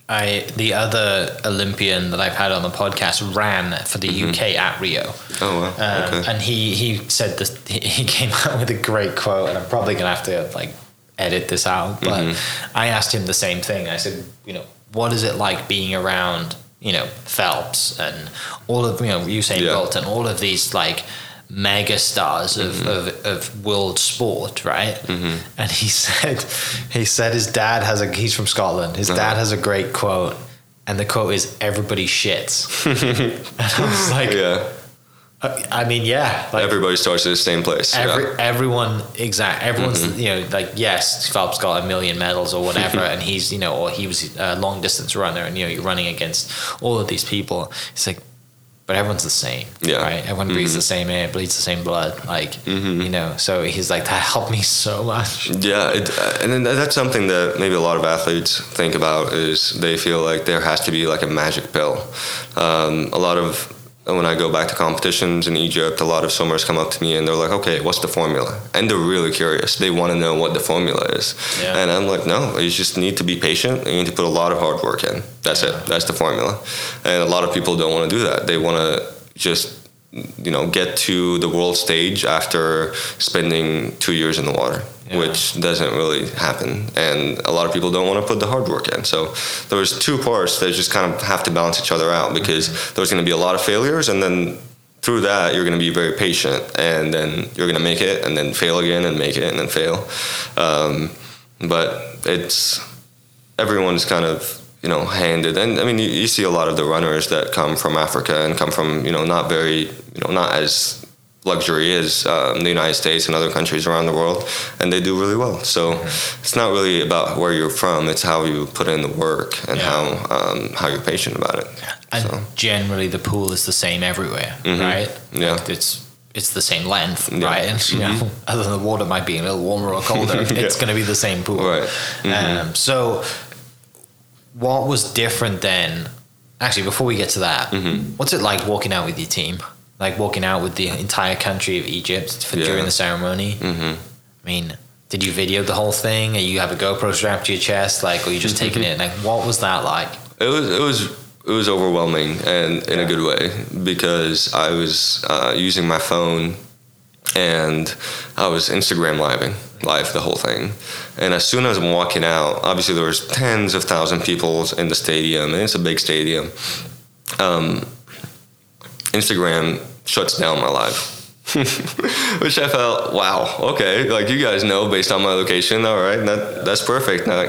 I the other Olympian that I've had on the podcast ran for the UK at Rio. oh wow, Um, okay, And he he said this. He he came out with a great quote, and I'm probably gonna have to like edit this out. But Mm-hmm. I asked him the same thing. I said, you know, what is it like being around, you know, Phelps and all of you know Usain Yeah. Bolt and all of these like mega stars of, Mm-hmm. of, of world sport, right? And he said, he said his dad has a. He's from Scotland. His dad Uh-huh. has a great quote, and the quote is "Everybody shits." and I was like, yeah, Uh, I mean, yeah, like Everybody starts at the same place. every yeah. everyone exact everyone's Mm-hmm. you know like yes, Phelps got a million medals or whatever, and he's you know or he was a long distance runner, and you know you're running against all of these people. It's like, but everyone's the same, Yeah. Mm-hmm. right? Everyone breathes the same air, bleeds the same blood, like you know. So he's like that helped me so much. Yeah, it, uh, and then that's something that maybe a lot of athletes think about is they feel like there has to be like a magic pill. Um, a lot of when I go back to competitions in Egypt, a lot of swimmers come up to me and they're like, "Okay, what's the formula?" And they're really curious. They want to know what the formula is. Yeah. And I'm like, "No, you just need to be patient. You need to put a lot of hard work in. That's it. That's the formula." And a lot of people don't want to do that. They want to just you know get to the world stage after spending two years in the water Yeah. which doesn't really happen and a lot of people don't want to put the hard work in. So there was two parts that just kind of have to balance each other out because there's going to be a lot of failures and then through that you're going to be very patient and then you're going to make it and then fail again and make it and then fail. Um, but it's everyone's kind of you know handed and i mean you, you see a lot of the runners that come from africa and come from you know not very you know not as luxury as um, the united states and other countries around the world and they do really well so it's not really about where you're from it's how you put in the work and Yeah. how um, how you're patient about it And So. generally, the pool is the same everywhere, Mhm. right? Yeah. It's it's the same length, Yeah. right? And you know, other than the water might be a little warmer or colder, it's going to be the same pool, Right. Mhm. Um, so, what was different then? Actually, before we get to that, Mm-hmm. what's it like walking out with your team? Like walking out with the entire country of Egypt for, Yeah. during the ceremony. hmm I mean, did you video the whole thing? Or you have a GoPro strapped to your chest, like, or you just taking it? Like, what was that like? It was it was it was overwhelming and in a good way because I was uh, using my phone and I was Instagram living live the whole thing. And as soon as I'm walking out, obviously there was tens of thousand people in the stadium and it's a big stadium. Um, Instagram shuts down my live. Which I felt, wow, okay, like you guys know based on my location, all right, that that's perfect. Like,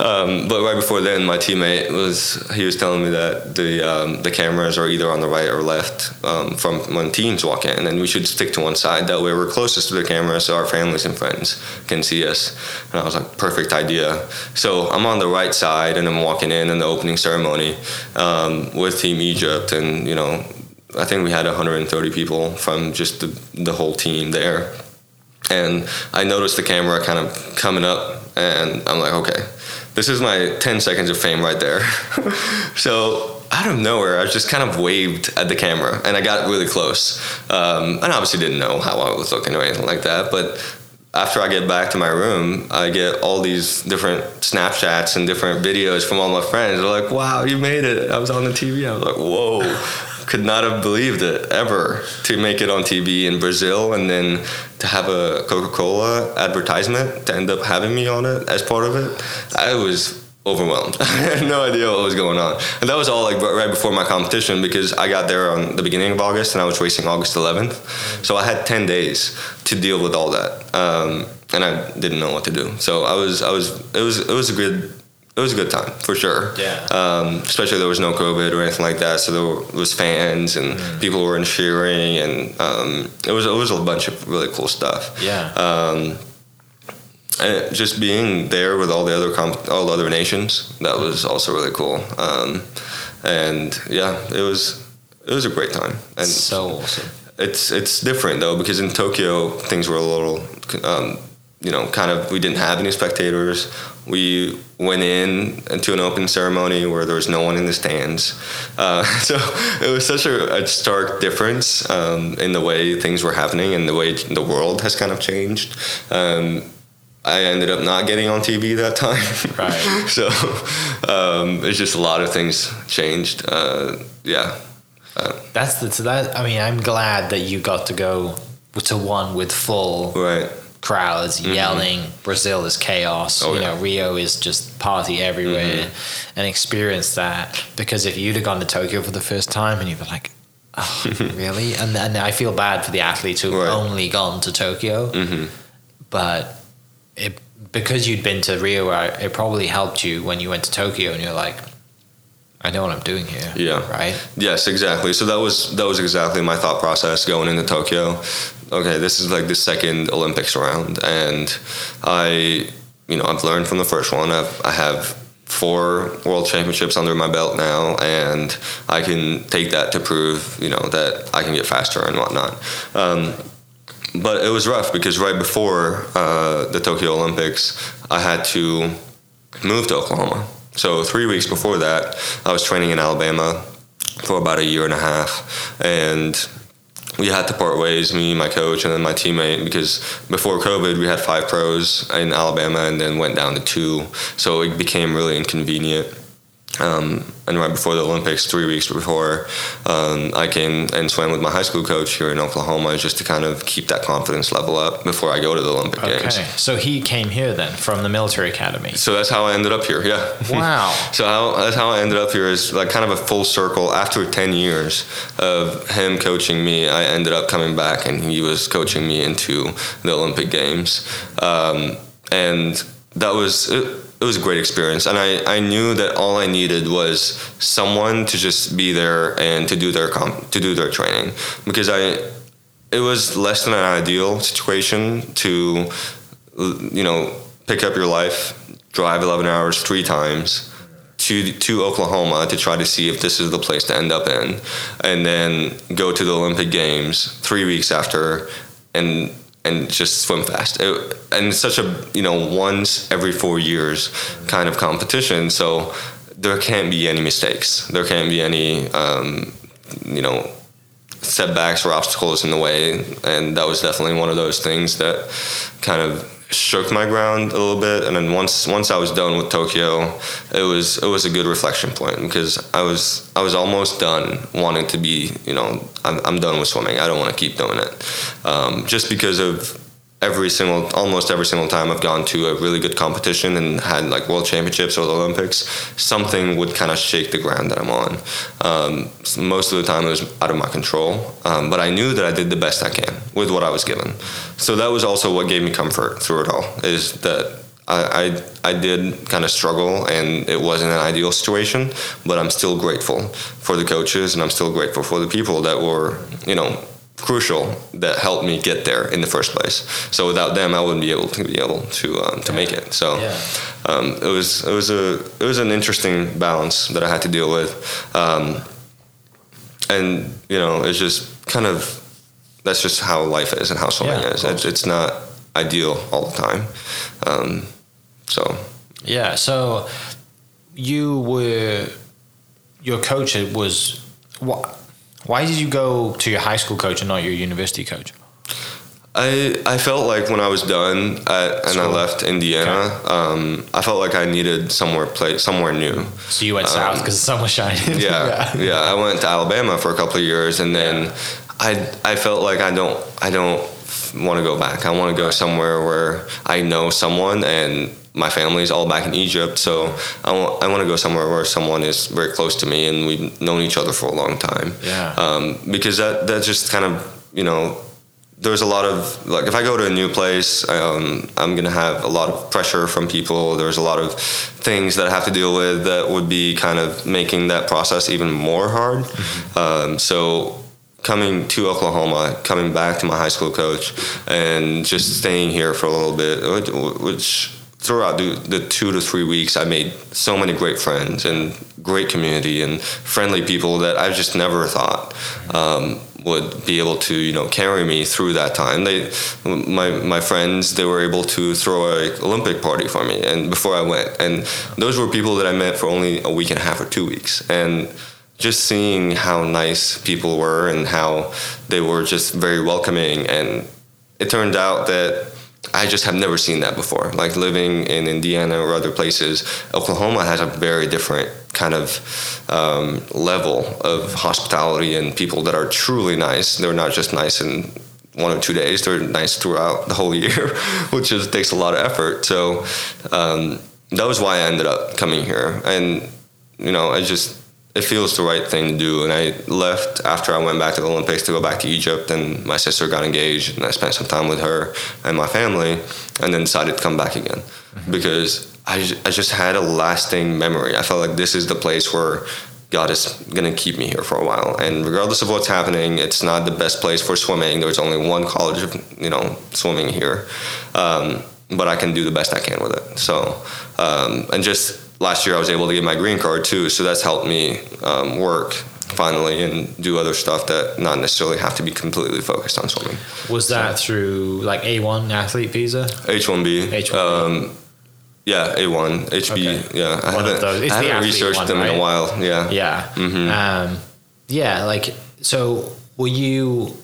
um, but right before then, my teammate was he was telling me that the um, the cameras are either on the right or left um, from when teams walk in, and we should stick to one side. That way, we're closest to the camera, so our families and friends can see us. And I was like, perfect idea. So I'm on the right side, and I'm walking in in the opening ceremony um, with Team Egypt, and you know I think we had 130 people from just the, the whole team there. And I noticed the camera kind of coming up, and I'm like, okay, this is my 10 seconds of fame right there. so out of nowhere, I just kind of waved at the camera, and I got really close. Um, and obviously didn't know how I was looking or anything like that, but after I get back to my room, I get all these different Snapchats and different videos from all my friends. They're like, wow, you made it. I was on the TV. I was like, whoa. Could not have believed it ever to make it on TV in Brazil and then to have a Coca Cola advertisement to end up having me on it as part of it. I was overwhelmed. I had no idea what was going on. And that was all like right before my competition because I got there on the beginning of August and I was racing August 11th. So I had 10 days to deal with all that. Um, and I didn't know what to do. So I was, I was, it was, it was a good, it was a good time for sure. Yeah. Um, especially there was no COVID or anything like that, so there was fans and people were in cheering, and um, it was it was a bunch of really cool stuff. Yeah. Um, and just being there with all the other comp- all the other nations, that was also really cool. Um, and yeah, it was it was a great time. And so awesome. it's it's different though because in Tokyo things were a little, um, you know, kind of we didn't have any spectators. We went in into an open ceremony where there was no one in the stands, uh, so it was such a, a stark difference um, in the way things were happening and the way the world has kind of changed. Um, I ended up not getting on TV that time. Right. so um, it's just a lot of things changed. Uh, yeah. That's the so that. I mean, I'm glad that you got to go to one with full Right. Crowds yelling. Brazil is chaos. Mm-hmm. Oh, you yeah. know, Rio is just party everywhere, Mm-hmm. and experience that. Because if you'd have gone to Tokyo for the first time and you'd be like. Oh, really? And and I feel bad for the athletes who've Right. only gone to Tokyo, hmm but it because you'd been to Rio, it probably helped you when you went to Tokyo, and you're like, I know what I'm doing here. Yeah. Right. Yes, exactly. So that was that was exactly my thought process going into Tokyo. Okay, this is like the second Olympics round, and I, you know, I've learned from the first one. I've, I have four world championships under my belt now, and I can take that to prove, you know, that I can get faster and whatnot. Um, but it was rough because right before uh, the Tokyo Olympics, I had to move to Oklahoma so three weeks before that, I was training in Alabama for about a year and a half, and we had to part ways, me, my coach, and then my teammate, because before COVID, we had five pros in Alabama and then went down to two. So it became really inconvenient. Um, and right before the Olympics, three weeks before, um, I came and swam with my high school coach here in Oklahoma just to kind of keep that confidence level up before I go to the Olympic Games. okay. Games. So he came here then from the military academy. So that's how I ended up here. Yeah. Wow. so how, that's how I ended up here is like kind of a full circle. After ten years of him coaching me, I ended up coming back and he was coaching me into the Olympic Games, um, and that was. It, it was a great experience and I, I knew that all I needed was someone to just be there and to do their comp, to do their training. Because I it was less than an ideal situation to you know pick up your life drive 11 hours three times to to Oklahoma to try to see if this is the place to end up in and then go to the Olympic games 3 weeks after and and just swim fast. It, and it's such a you know once every four years kind of competition, so there can't be any mistakes. There can't be any um, you know setbacks or obstacles in the way, and that was definitely one of those things that kind of shook my ground a little bit and then once once I was done with Tokyo it was it was a good reflection point because I was I was almost done wanting to be you know I'm, I'm done with swimming. I don't want to keep doing it. Um, just because of every single almost every single time I've gone to a really good competition and had like world championships or the Olympics, something would kind of shake the ground that I'm on. Um, most of the time it was out of my control, um, but I knew that I did the best I can with what I was given. So that was also what gave me comfort through it all. Is that I, I, I did kind of struggle and it wasn't an ideal situation, but I'm still grateful for the coaches and I'm still grateful for the people that were, you know, crucial that helped me get there in the first place. So without them, I wouldn't be able to be able to um, to yeah. make it. So yeah. um, it was it was a it was an interesting balance that I had to deal with, um, and you know it's just kind of that's just how life is and how swimming yeah, is. It's, it's, not ideal all the time. Um, so yeah, so you were your coach was what why did you go to your high school coach and not your university coach? I I felt like when I was done at, and I left Indiana, okay. um, I felt like I needed somewhere play somewhere new. So you went um, south because the sun was shining. Yeah, yeah, yeah, I went to Alabama for a couple of years, and then. I I felt like I don't I don't want to go back. I want to go somewhere where I know someone and my family is all back in Egypt, so I want I want to go somewhere where someone is very close to me and we've known each other for a long time. Yeah. Um, because that that just kind of you know there's a lot of like if I go to a new place, um, I'm gonna have a lot of pressure from people. There's a lot of things that I have to deal with that would be kind of making that process even more hard. Mm-hmm. Um, so coming to Oklahoma, coming back to my high school coach, and just staying here for a little bit, which throughout the, the, two to three weeks, I made so many great friends and great community and friendly people that I just never thought um, would be able to, you know, carry me through that time. They, my my friends, they were able to throw a Olympic party for me, and before I went, and those were people that I met for only a week and a half or two weeks, and just seeing how nice people were and how they were just very welcoming and it turned out that I just have never seen that before. Like living in Indiana or other places, Oklahoma has a very different kind of um, level of hospitality and people that are truly nice. They're not just nice in one or two days; they're nice throughout the whole year, which just takes a lot of effort. So um, that was why I ended up coming here, and you know, I just it feels the right thing to do. And I left after I went back to the Olympics to go back to Egypt, and my sister got engaged, and I spent some time with her and my family, and then decided to come back again mm-hmm. because I, I just had a lasting memory. I felt like this is the place where God is going to keep me here for a while. And regardless of what's happening, it's not the best place for swimming. There's only one college of you know swimming here, um, but I can do the best I can with it. So, um, and just last year I was able to get my green card too, so that's helped me um, work finally and do other stuff that not necessarily have to be completely focused on swimming. Was that through like A1 athlete visa? H1B. H1B. Um, yeah, A1, HB. Okay. Yeah, I One haven't, I haven't athlete researched one, them in a while. Yeah. Yeah. Mhm. Um, yeah, like so were you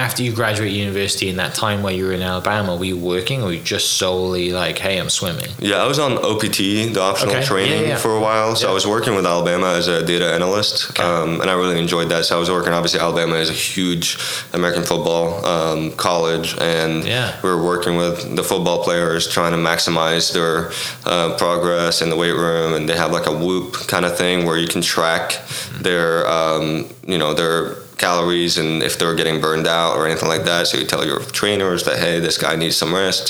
after you graduate university in that time where you were in Alabama, were you working or were you just solely like, hey, I'm swimming? Yeah, I was on OPT, the optional Okay. training, Yeah, yeah. for a while. So Yeah. I was working with Alabama as a data analyst, Okay. um, and I really enjoyed that. So I was working. Obviously, Alabama is a huge American football um, college, and we were working with the football players, trying to maximize their uh, progress in the weight room. And they have like a Whoop kind of thing where you can track their, um, you know, their calories and if they're getting burned out or anything like that. So you tell your trainers that hey, this guy needs some rest.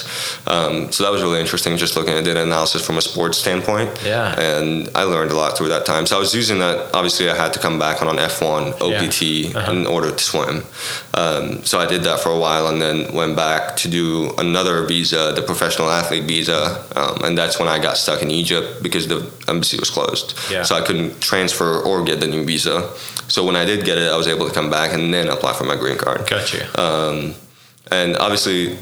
Um, so that was really interesting, just looking at data analysis from a sports standpoint. Yeah. And I learned a lot through that time. So I was using that. Obviously, I had to come back on an F1 OPT Uh-huh. in order to swim. Um, so I did that for a while, and then went back to do another visa, the professional athlete visa, um, and that's when I got stuck in Egypt because the embassy was closed. Yeah. So I couldn't transfer or get the new visa. So when I did get it, I was able to come back and then apply for my green card. Got you. Um, and obviously,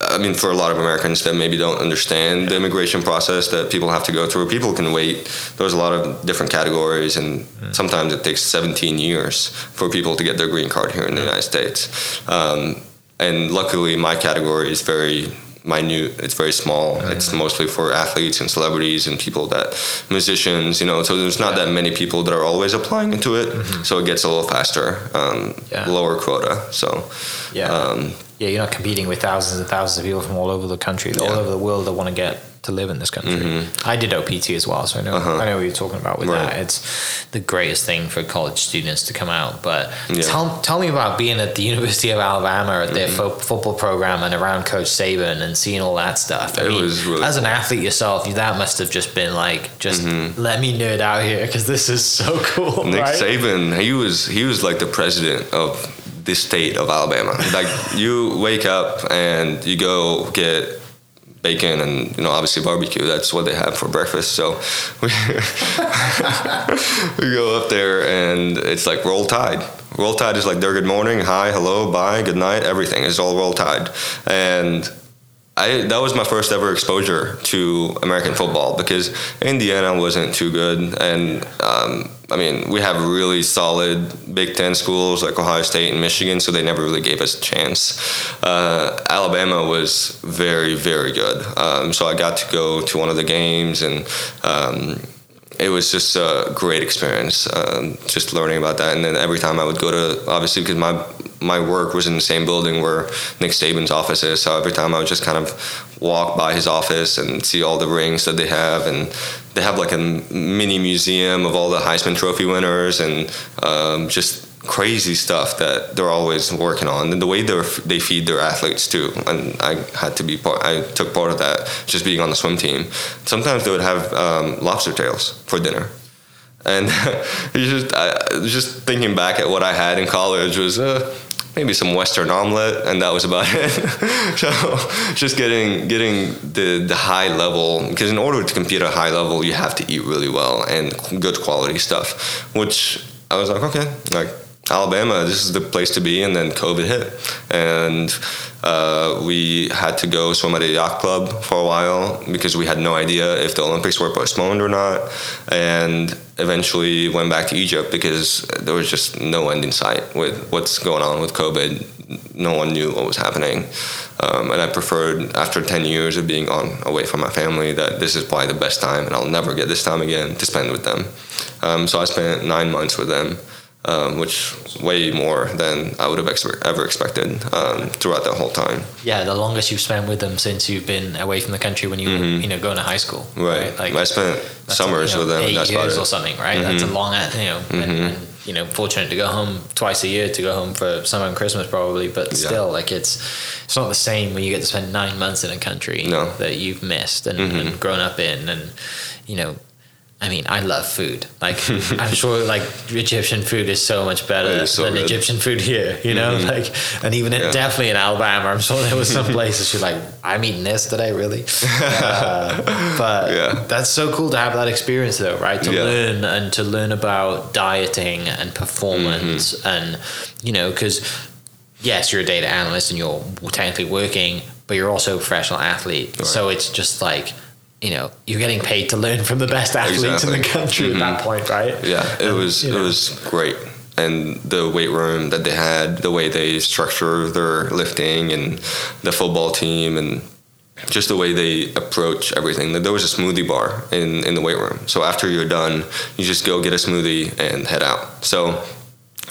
I mean, for a lot of Americans that maybe don't understand the immigration process that people have to go through, people can wait. There's a lot of different categories, and sometimes it takes 17 years for people to get their green card here in the United States. Um, and luckily, my category is very minute. It's very small. It's mostly for athletes and celebrities and people that musicians, you know. So there's not that many people that are always applying into it. So it gets a little faster, um, Yeah. lower quota. So Yeah. um, yeah, you're not competing with thousands and thousands of people from all over the country, all Yeah. Mm-hmm. over the world that want to get to live in this country. I did OPT as well, so I know Uh-huh. I know what you're talking about with Right. that. It's the greatest thing for college students to come out. But Yeah. tell, tell me about being at the University of Alabama at their Mm-hmm. fo- football program and around Coach Saban and seeing all that stuff. I It mean, was really as an athlete yourself, that must have just been like, just let me nerd out here because this is so cool. Nick right? Saban, he was he was like the president of the state of Alabama. Like you wake up and you go get bacon and you know obviously barbecue. That's what they have for breakfast. So we we go up there and it's like roll tide. Roll tide is like their good morning, hi, hello, bye, good night, everything is all roll tide, and. I, that was my first ever exposure to American football because Indiana wasn't too good, and um, I mean we have really solid Big Ten schools like Ohio State and Michigan, so they never really gave us a chance. Uh, Alabama was very very good, um, so I got to go to one of the games and. Um, it was just a great experience, um, just learning about that. And then every time I would go to, obviously, because my my work was in the same building where Nick Saban's office is, so every time I would just kind of walk by his office and see all the rings that they have, and they have like a mini museum of all the Heisman Trophy winners and um, just crazy stuff that they're always working on and the way they they feed their athletes too and I had to be part I took part of that just being on the swim team sometimes they would have um, lobster tails for dinner and just I, just thinking back at what I had in college was uh, maybe some Western omelet, and that was about it. so just getting getting the the high level because in order to compete at a high level, you have to eat really well and good quality stuff. Which I was like, okay, like Alabama, this is the place to be. And then COVID hit, and uh, we had to go swim at a yacht club for a while because we had no idea if the Olympics were postponed or not. And eventually went back to Egypt because there was just no end in sight with what's going on with COVID. No one knew what was happening. Um, and I preferred, after 10 years of being on away from my family, that this is probably the best time, and I'll never get this time again to spend with them. Um, so I spent nine months with them um, which way more than I would have ever expected um, throughout that whole time. Yeah, the longest you've spent with them since you've been away from the country when you were, you know, going to high school. Mm-hmm. Right. Like I spent summers you know, with them. eight years. Mm-hmm. or something, right? That's a long, you know, and, and, you know, fortunate to go home twice a year to go home for summer and Christmas probably, but still, like it's it's not the same when you get to spend nine months in a country No. that you've missed and, Mm-hmm. and grown up in, and you know. I mean, I love food. Like, I'm sure like Egyptian food is so much better so than good. Egyptian food here, you know? Like, and even in, definitely in Alabama, I'm sure there was some places you're like, I'm eating this today, really? Uh, but Yeah. that's so cool to have that experience, though, right? To Yeah. learn and to learn about dieting and performance, Mm-hmm. and you know, because yes, you're a data analyst and you're technically working, but you're also a professional athlete. So it's just like, you know, you're getting paid to learn from the best athletes in the Exactly. country at that mm-hmm. point, right? Yeah, it And, was it know. was great, and the weight room that they had, the way they structure their lifting, and the football team, and just the way they approach everything. There was a smoothie bar in in the weight room, so after you're done, you just go get a smoothie and head out. So.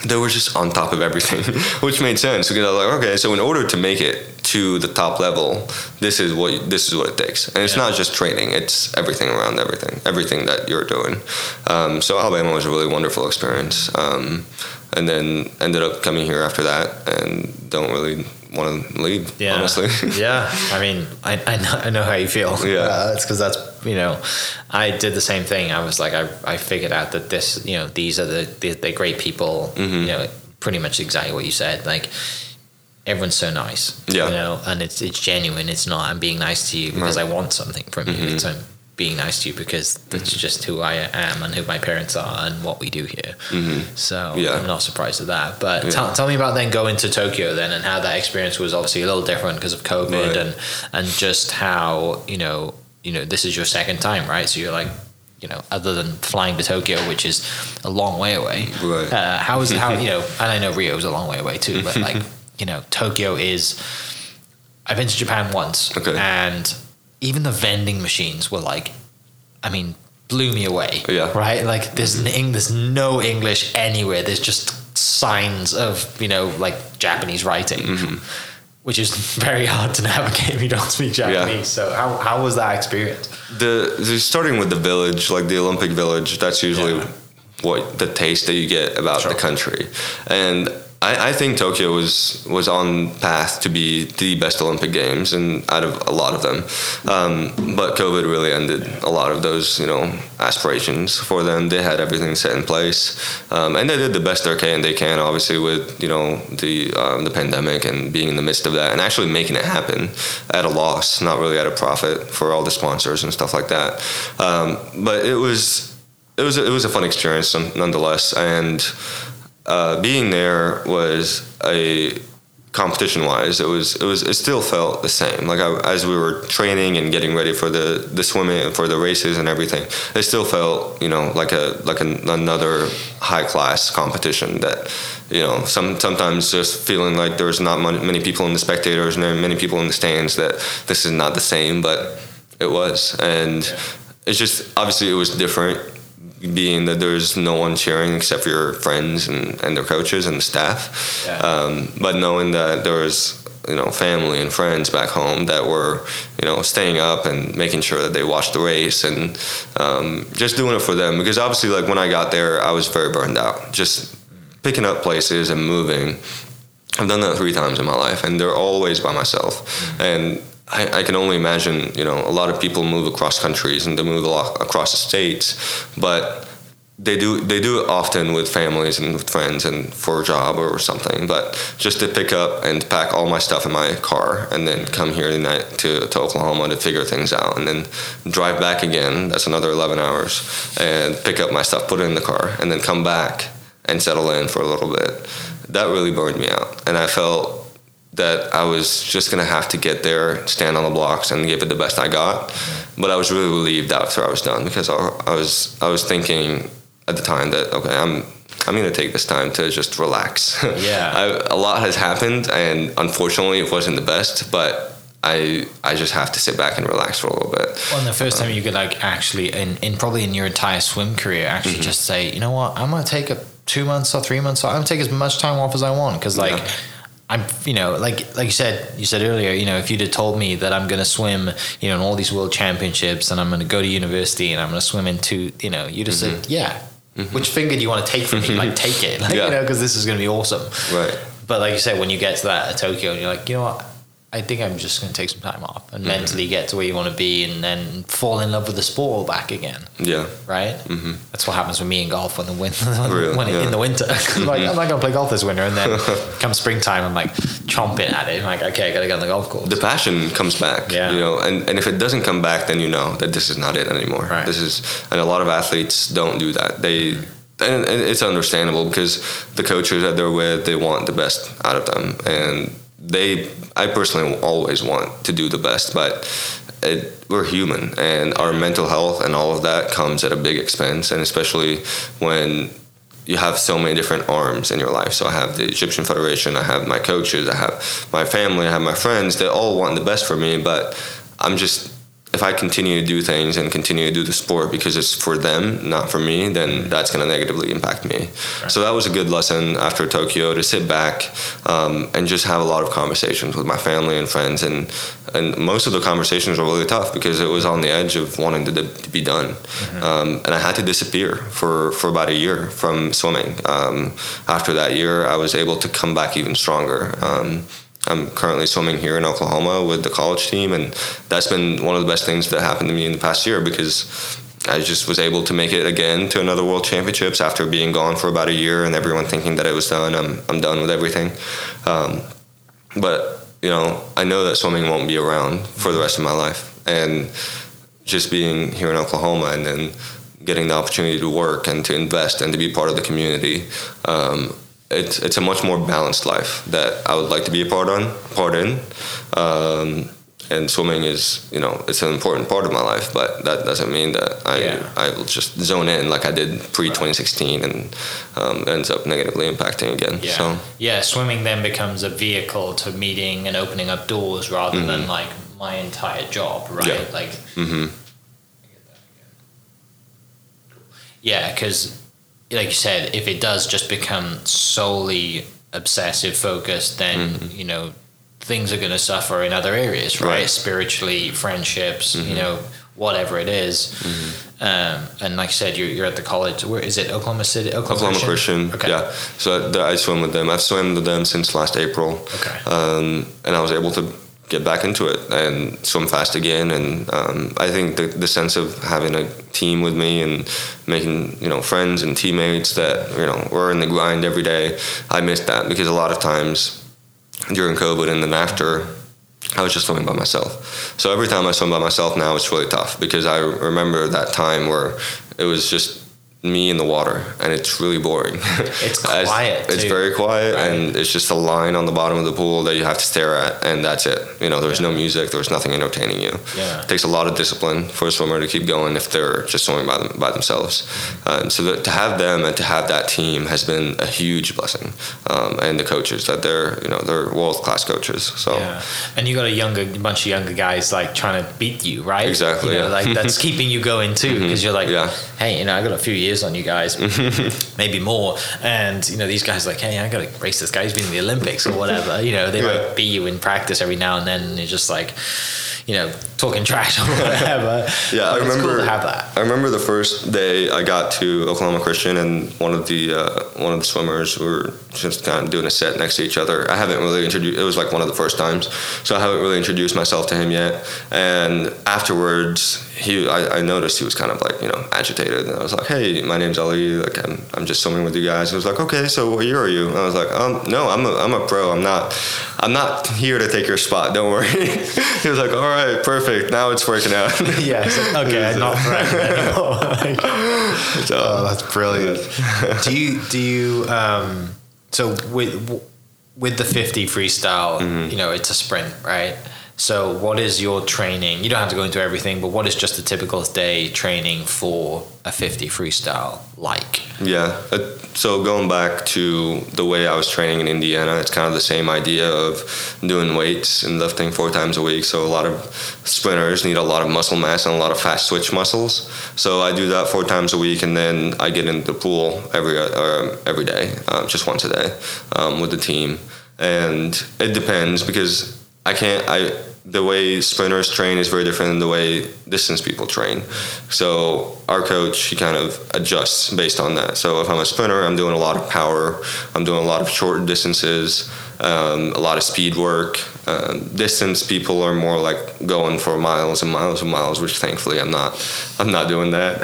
They were just on top of everything, which made sense because I was like, okay, so in order to make it to the top level, this is what this is what it takes, and it's Yeah. not just training; it's everything around everything, everything that you're doing. Um, so Alabama was a really wonderful experience, um, and then ended up coming here after that, and don't really want to leave. Yeah. honestly. yeah. I mean, I, I, know, I know how you feel. Yeah. Uh, it's because that's, you know, I did the same thing. I was like, I, I figured out that this, you know, these are the, the, the great people, Mm-hmm. you know, pretty much exactly what you said. Like, everyone's so nice. Yeah. You know, and it's, it's genuine. It's not, I'm being nice to you because Right. Mm-hmm. I want something from you. It's, I'm being nice to you because that's just who I am and who my parents are and what we do here. So Mm-hmm. Yeah. I'm not surprised at that. But Yeah. tell, tell me about then going to Tokyo then and how that experience was obviously a little different because of COVID Right. and and just how you know you know this is your second time right so you're like you know other than flying to Tokyo which is a long way away Right. uh, how is how you know and I know Rio is a long way away too but like you know Tokyo is I've been to Japan once Okay. and even the vending machines were like I mean blew me away Yeah. right like there's n- there's no English anywhere there's just signs of you know like Japanese writing Mm-hmm. which is very hard to navigate if you don't speak Japanese so how, how was that experience the, the starting with the village, like the Olympic Village, that's usually Yeah. what the taste that you get about Sure. the country, and I, I think Tokyo was was on path to be the best Olympic Games, and out of a lot of them, um, but COVID really ended a lot of those, you know, aspirations for them. They had everything set in place, um, and they did the best they can. They can obviously with you know the um, the pandemic and being in the midst of that, and actually making it happen at a loss, not really at a profit for all the sponsors and stuff like that. Um, but it was it was a, it was a fun experience nonetheless, and uh, being there was a competition wise it was it was it still felt the same. Like I, as we were training and getting ready for the the swimming and for the races and everything it still felt you know like a like an, another high class competition that you know some sometimes just feeling like there's not many people in the spectators and there are many people in the stands that this is not the same but it was. And it's just obviously it was different being that there's no one cheering except for your friends and, and their coaches and the staff. Yeah. Um, but knowing that there was you know family and friends back home that were you know staying up and making sure that they watched the race and um, just doing it for them because obviously like when I got there I was very burned out just picking up places and moving. I've done that three times in my life, and they're always by myself. And I, I can only imagine, you know, a lot of people move across countries and they move across the states, but they do they do it often with families and with friends and for a job or something. But just to pick up and pack all my stuff in my car and then come here tonight to, to Oklahoma to figure things out and then drive back again. That's another eleven hours and pick up my stuff, put it in the car, and then come back and settle in for a little bit. That really burned me out, and I felt that I was just gonna have to get there, stand on the blocks, and give it the best I got. But I was really relieved after I was done because I, I was I was thinking at the time that okay, I'm I'm gonna take this time to just relax. Yeah. I, a lot has happened, and unfortunately, it wasn't the best. But I I just have to sit back and relax for a little bit. Well, and the first time you could like actually, in, in probably in your entire swim career, actually Mm-hmm. just say, you know what, I'm gonna take a two months or three months. off. I'm gonna take as much time off as I want because like. Yeah. I'm, you know, like like you said, you said earlier, you know, if you'd have told me that I'm going to swim, you know, in all these world championships, and I'm going to go to university, and I'm going to swim into, you know, you'd have said, yeah. Which finger do you want to take from me? Like, take it, like, Mm-hmm. Yeah. you know, because this is going to be awesome. Right. But like you said, when you get to that at Tokyo, and you're like, you know what, I think I'm just going to take some time off and mentally get to where you want to be and then fall in love with the sport all back again. Yeah. Right? Mm-hmm. That's what happens with me in golf when the win- Really? when Yeah. in the winter. like, I'm not going to play golf this winter. And then come springtime, I'm like chomping at it. I'm like, okay, I got to get on the golf course. the passion comes back. Yeah. You know, and, and if it doesn't come back, then you know that this is not it anymore. Right. This is, and a lot of athletes don't do that. They, and it's understandable because the coaches that they're with, they want the best out of them, and they, I personally always want to do the best, but. It, we're human, and our mental health and all of that comes at a big expense, and especially when you have so many different arms in your life. So I have the Egyptian Federation, I have my coaches, I have my family, I have my friends. They all want the best for me, but I'm just if I continue to do things and continue to do the sport because it's for them, not for me, then that's going to negatively impact me. So that was a good lesson after Tokyo to sit back um, and just have a lot of conversations with my family and friends, and and most of the conversations were really tough because it was on the edge of wanting to, to be done, um, and I had to disappear for for about a year from swimming. Um, after that year, I was able to come back even stronger. I'm currently swimming here in Oklahoma with the college team, and that's been one of the best things that happened to me in the past year because I just was able to make it again to another World Championships after being gone for about a year and everyone thinking that it was done. I'm I'm done with everything, um, but you know I know that swimming won't be around for the rest of my life, and just being here in Oklahoma and then getting the opportunity to work and to invest and to be part of the community. Um, it's it's a much more balanced life that I would like to be a part on part in. Um, and swimming is, you know, it's an important part of my life, but that doesn't mean that I Yeah. I will just zone in like I did pre 2016 and um, ends up negatively impacting again. Yeah. So yeah, swimming then becomes a vehicle to meeting and opening up doors rather than like my entire job, right? Mm-hmm. Yeah. Like, hmm yeah, because like you said, if it does just become solely obsessive focused, then you know things are going to suffer in other areas, right? Mm-hmm. Right. Mm-hmm. Spiritually, friendships, you know, whatever it is. Um, and like I said, you're, you're at the college. Where is it? Oklahoma City. Oklahoma Christian, Okay. yeah. So I, I swim with them. I've swum with them since last April. Okay. um, and I was able to get back into it and swim fast again. And um, I think the, the sense of having a team with me and making you know friends and teammates that you know we're in the grind every day. I missed that because a lot of times during COVID and then after. I was just swimming by myself. So every time I swim by myself now, it's really tough because I remember that time where it was just me in the water and it's really boring. It's quiet, It's too. very quiet Right. and it's just a line on the bottom of the pool that you have to stare at and that's it. You know, there's no music, there's nothing entertaining you. Yeah. It takes a lot of discipline for a swimmer to keep going if they're just swimming by them by themselves. Um, so that, to have them and to have that team has been a huge blessing. Um, and the coaches that they're you know they're world class coaches. So Yeah, and you got a younger bunch of younger guys like trying to beat you, right? Exactly, You know, yeah. Mm-hmm. like that's keeping you going too, because you're like, Yeah. hey, you know, I got a few years on you guys, maybe more, and you know, these guys like, hey, I got to race this guy who's been in the Olympics or whatever. You know, they Yeah. might beat you in practice every now and then, and you're just like, you know, talking trash or whatever. Yeah, I remember. cool to have that. I remember the first day I got to Oklahoma Christian, and one of the uh, one of the swimmers were just kind of doing a set next to each other. I haven't really introduced. It was like one of the first times, so I haven't really introduced myself to him yet. And afterwards, he I, I noticed he was kind of like you know agitated, and I was like, "Hey, my name's Ali. Like I'm I'm just swimming with you guys." He was like, "Okay, so what year are you?" And I was like, "Um, no, I'm a I'm a pro. I'm not I'm not here to take your spot. Don't worry." he was like, "All right, perfect. Now it's working out." Yeah, like, okay, not. Like, So, Oh, that's brilliant. do you do you um so with with the 50 freestyle, Mm-hmm. you know, it's a sprint, right? So what is your training? You don't have to go into everything, but what is just a typical day training for a 50 freestyle like? Yeah. Uh, so going back to the way I was training in Indiana, it's kind of the same idea of doing weights and lifting four times a week. So a lot of sprinters need a lot of muscle mass and a lot of fast switch muscles. So I do that four times a week, and then I get into the pool every uh, every day, uh, just once a day, um, with the team. And it depends because I can't I the way sprinters train is very different than the way distance people train. So our coach he kind of adjusts based on that. So if I'm a sprinter, I'm doing a lot of power, I'm doing a lot of short distances, um, a lot of speed work. Um, distance people are more like going for miles and miles and miles, which thankfully I'm not. I'm not doing that.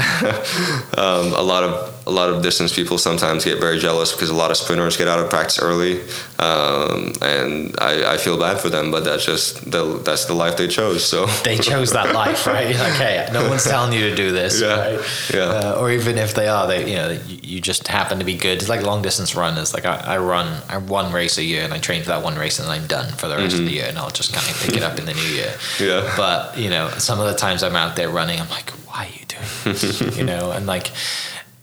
um, a lot of a lot of distance people sometimes get very jealous because a lot of sprinters get out of practice early, um, and I, I, feel bad for them. But that's just the that's the life they chose. So they chose that life, right? Like, hey, no one's telling you to do this, yeah. right? Yeah. Uh, or even if they are, they you know you, you, just happen to be good. It's like long distance runners. Like I, I run I one race a year and I train for that one race and then I'm done for the rest mm-hmm. of the year and I'll just kind of pick it up in the new year. Yeah. But you know, some of the times I'm out there running, I'm like, why are you doing this? you know, and like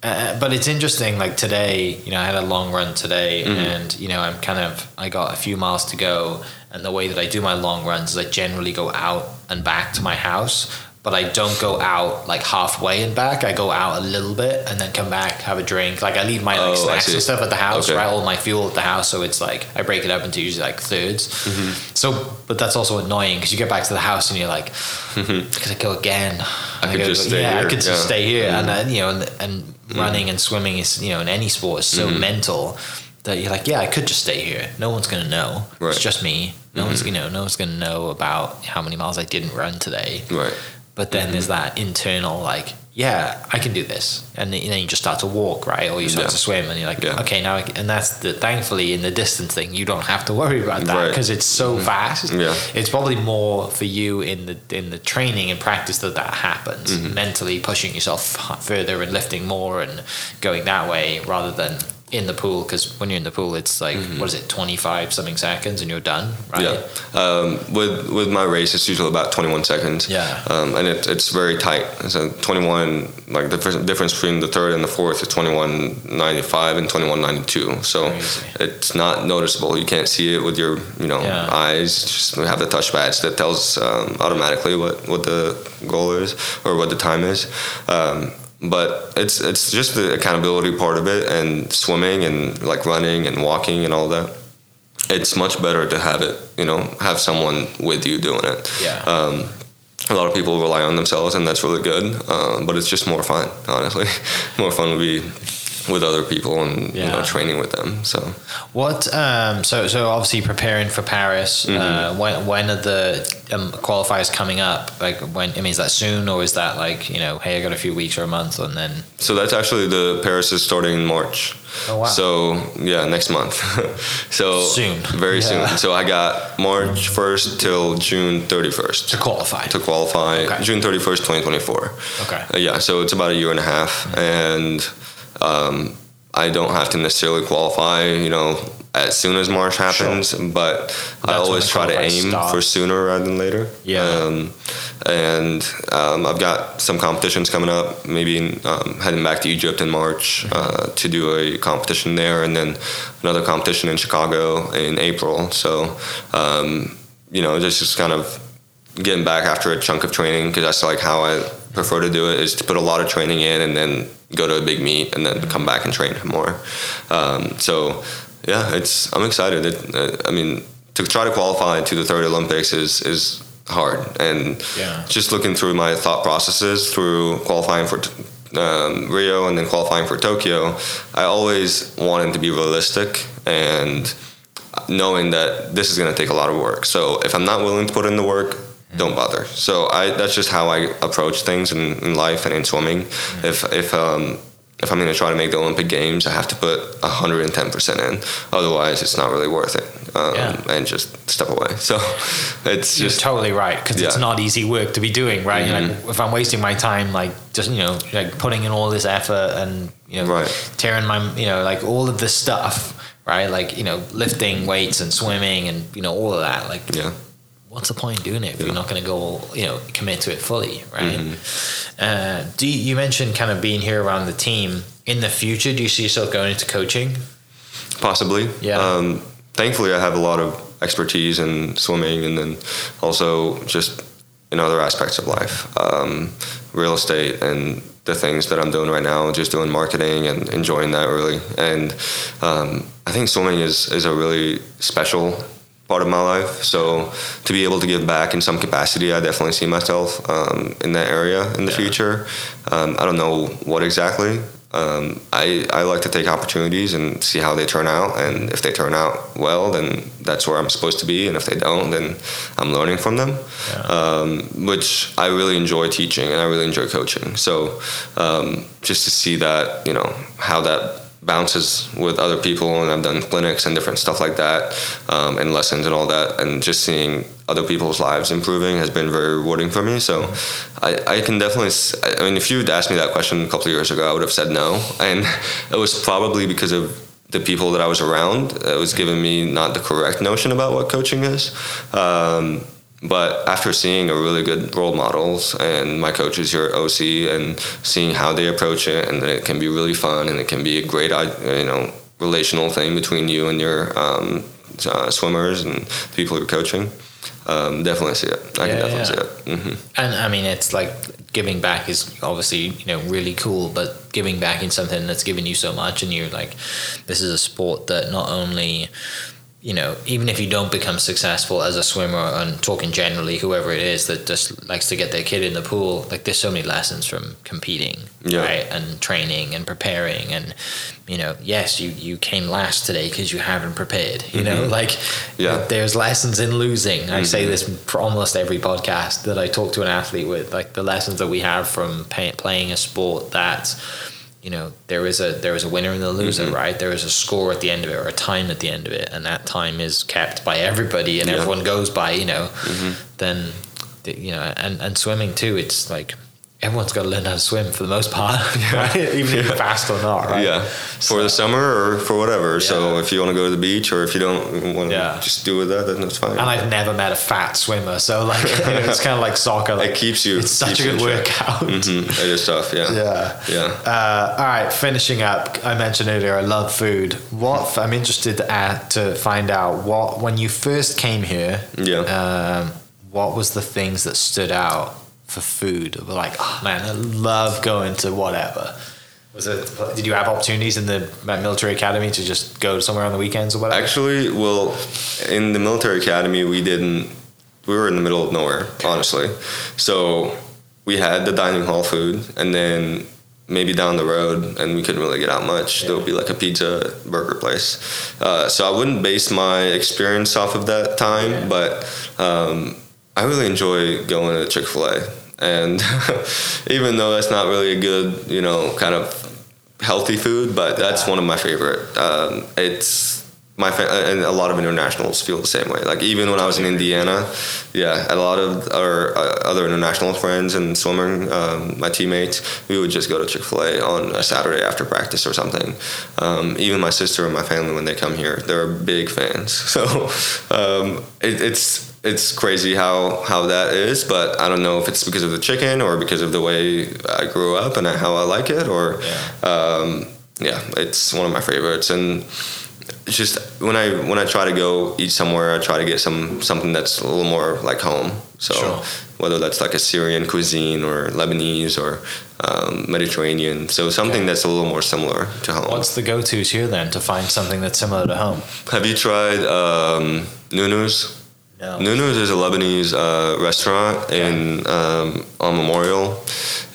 uh, but it's interesting. Like today, you know, I had a long run today, mm-hmm. and you know, I'm kind of I got a few miles to go, and the way that I do my long runs is I generally go out and back to my house, but I don't go out like halfway and back. I go out a little bit and then come back, have a drink. Like I leave my like, oh, snacks and stuff at the house, okay. right? All my fuel at the house, so it's like I break it up into usually like 3rds mm-hmm. So, but that's also annoying because you get back to the house and you're like, mm-hmm. could I go again? I, I could go, just stay yeah, here. I could yeah. just stay here, mm-hmm. and then you know, and, and running and swimming is you know in any sport is so mm-hmm. mental that you're like yeah I could just stay here no one's gonna know right. it's just me no one's mm-hmm. you know no one's gonna know about how many miles I didn't run today right but then there's that internal like yeah, I can do this, and then you just start to walk, right, or you start yeah. to swim, and you're like, yeah. okay, now, and that's the thankfully in the distance thing, you don't have to worry about that because right. it's so mm-hmm. fast. Yeah, it's probably more for you in the in the training and practice that that happens, mm-hmm. mentally pushing yourself further and lifting more and going that way rather than in the pool because when you're in the pool it's like mm-hmm. what is it 25 something seconds and you're done right? Yeah. Um, with with my race it's usually about 21 seconds. Yeah. Um, and it, it's very tight. So 21 like the difference between the third and the fourth is 21.95 and 21.92 so Crazy. it's not noticeable. You can't see it with your you know yeah. eyes. Just have the touch badge that tells um, automatically what what the goal is or what the time is. Um, but it's it's just the accountability part of it and swimming and like running and walking and all that. It's much better to have it you know have someone with you doing it. Yeah. Um, a lot of people rely on themselves and that's really good uh, but it's just more fun honestly. More fun would be with other people and yeah. you know training with them. So what? Um, so so obviously preparing for Paris. Mm-hmm. Uh, when when are the um, qualifiers coming up? Like when? I mean, is that soon or is that like you know, hey, I got a few weeks or a month and then? So that's actually the Paris is starting in March. Oh wow! So yeah, next month. so soon, very yeah. soon. So I got March first till June thirty first to qualify. To qualify, okay. June thirty first, twenty twenty four. Okay. Uh, yeah, so it's about a year and a half, mm-hmm. and um, I don't have to necessarily qualify, you know, as soon as March happens, sure. but That's I always try to aim stop. for sooner rather than later. Yeah. Um, and um, I've got some competitions coming up, maybe um, heading back to Egypt in March uh, to do a competition there, and then another competition in Chicago in April. So, um, you know, just, just kind of getting back after a chunk of training because that's like how I prefer to do it is to put a lot of training in and then go to a big meet and then come back and train more. Um, so yeah, it's I'm excited. It, uh, I mean, to try to qualify to the third Olympics is is hard, and yeah. just looking through my thought processes through qualifying for. Um, Rio and then qualifying for Tokyo, I always wanted to be realistic and knowing that this is going to take a lot of work. So if I'm not willing to put in the work, don't bother. So I that's just how I approach things in, in life and in swimming. Mm-hmm. If if um, if I'm going to try to make the Olympic Games, I have to put 110 percent in. Otherwise, it's not really worth it. Um, yeah. And just step away. So it's You're just totally right because yeah. it's not easy work to be doing. Right? Mm-hmm. Like if I'm wasting my time, like just you know, like putting in all this effort and you know, right. tearing my you know, like all of this stuff. Right, like you know, lifting weights and swimming and you know all of that. Like, yeah, what's the point in doing it if you're not going to go, you know, commit to it fully, right? Mm-hmm. Uh, do you, you, mentioned kind of being here around the team in the future? Do you see yourself going into coaching? Possibly. Yeah. Um, thankfully, I have a lot of expertise in swimming, and then also just in other aspects of life, um, real estate, and the things that I'm doing right now, just doing marketing and enjoying that really. And um, I think swimming is is a really special part of my life. So to be able to give back in some capacity, I definitely see myself um, in that area in the yeah. future. Um, I don't know what exactly, um, I, I like to take opportunities and see how they turn out. And if they turn out well, then that's where I'm supposed to be. And if they don't, then I'm learning from them, yeah. um, which I really enjoy teaching and I really enjoy coaching. So um, just to see that, you know, how that bounces with other people and I've done clinics and different stuff like that um, and lessons and all that and just seeing other people's lives improving has been very rewarding for me. So I, I can definitely I mean if you'd asked me that question a couple of years ago I would have said no. And it was probably because of the people that I was around. It was giving me not the correct notion about what coaching is. Um, but after seeing a really good role models and my coaches here at OC and seeing how they approach it, and it can be really fun and it can be a great, you know, relational thing between you and your um, uh, swimmers and people you're coaching. Um, definitely see it. I yeah, can definitely yeah. see it. Mm-hmm. And I mean, it's like giving back is obviously you know really cool, but giving back in something that's given you so much, and you're like, this is a sport that not only you know, even if you don't become successful as a swimmer and talking generally, whoever it is that just likes to get their kid in the pool, like there's so many lessons from competing, yeah. right? And training and preparing. And, you know, yes, you, you came last today because you haven't prepared, you mm-hmm. know, like yeah. there's lessons in losing. Mm-hmm. I say mm-hmm. this for almost every podcast that I talk to an athlete with, like the lessons that we have from pay, playing a sport that you know there is a there is a winner and a loser mm-hmm. right there is a score at the end of it or a time at the end of it and that time is kept by everybody and yeah. everyone goes by you know mm-hmm. then you know and and swimming too it's like everyone's got to learn how to swim for the most part, right? Even if you're fast or not, right? Yeah, so, for the summer or for whatever. Yeah. So if you want to go to the beach or if you don't want to yeah. just do with that, then it's fine. And I've never met a fat swimmer, so like you know, it's kind of like soccer. Like, it keeps you. It's such a good workout. Mm-hmm. It is tough. Yeah. Yeah. Yeah. Uh, all right. Finishing up, I mentioned earlier I love food. What I'm interested at to find out what when you first came here. Yeah. Um, what was the things that stood out for food? We're like, oh man, I love going to whatever. Was it? Did you have opportunities in the military academy to just go somewhere on the weekends or whatever? Actually, well, in the military academy, we didn't. We were in the middle of nowhere, honestly. So we had the dining hall food, and then maybe down the road, and we couldn't really get out much. Yeah. There would be like a pizza burger place. Uh, so I wouldn't base my experience off of that time, yeah. but um, I really enjoy going to Chick Fil A and even though that's not really a good, you know, kind of healthy food, but that's one of my favorite. Um, it's my fa- and a lot of internationals feel the same way. Like even when I was in Indiana, yeah, a lot of our uh, other international friends and swimming, um, my teammates, we would just go to Chick Fil A on a Saturday after practice or something. Um, even my sister and my family, when they come here, they're big fans. So um, it, it's it's crazy how how that is, but I don't know if it's because of the chicken or because of the way I grew up and how I like it, or yeah, um, yeah it's one of my favorites. And just when I when I try to go eat somewhere, I try to get some something that's a little more like home. So sure. whether that's like a Syrian cuisine or Lebanese or um, Mediterranean, so something okay. that's a little more similar to home. What's the go-to's here then to find something that's similar to home? Have you tried um, Nunu's? No. Nunu's is a Lebanese uh, restaurant in um, on Memorial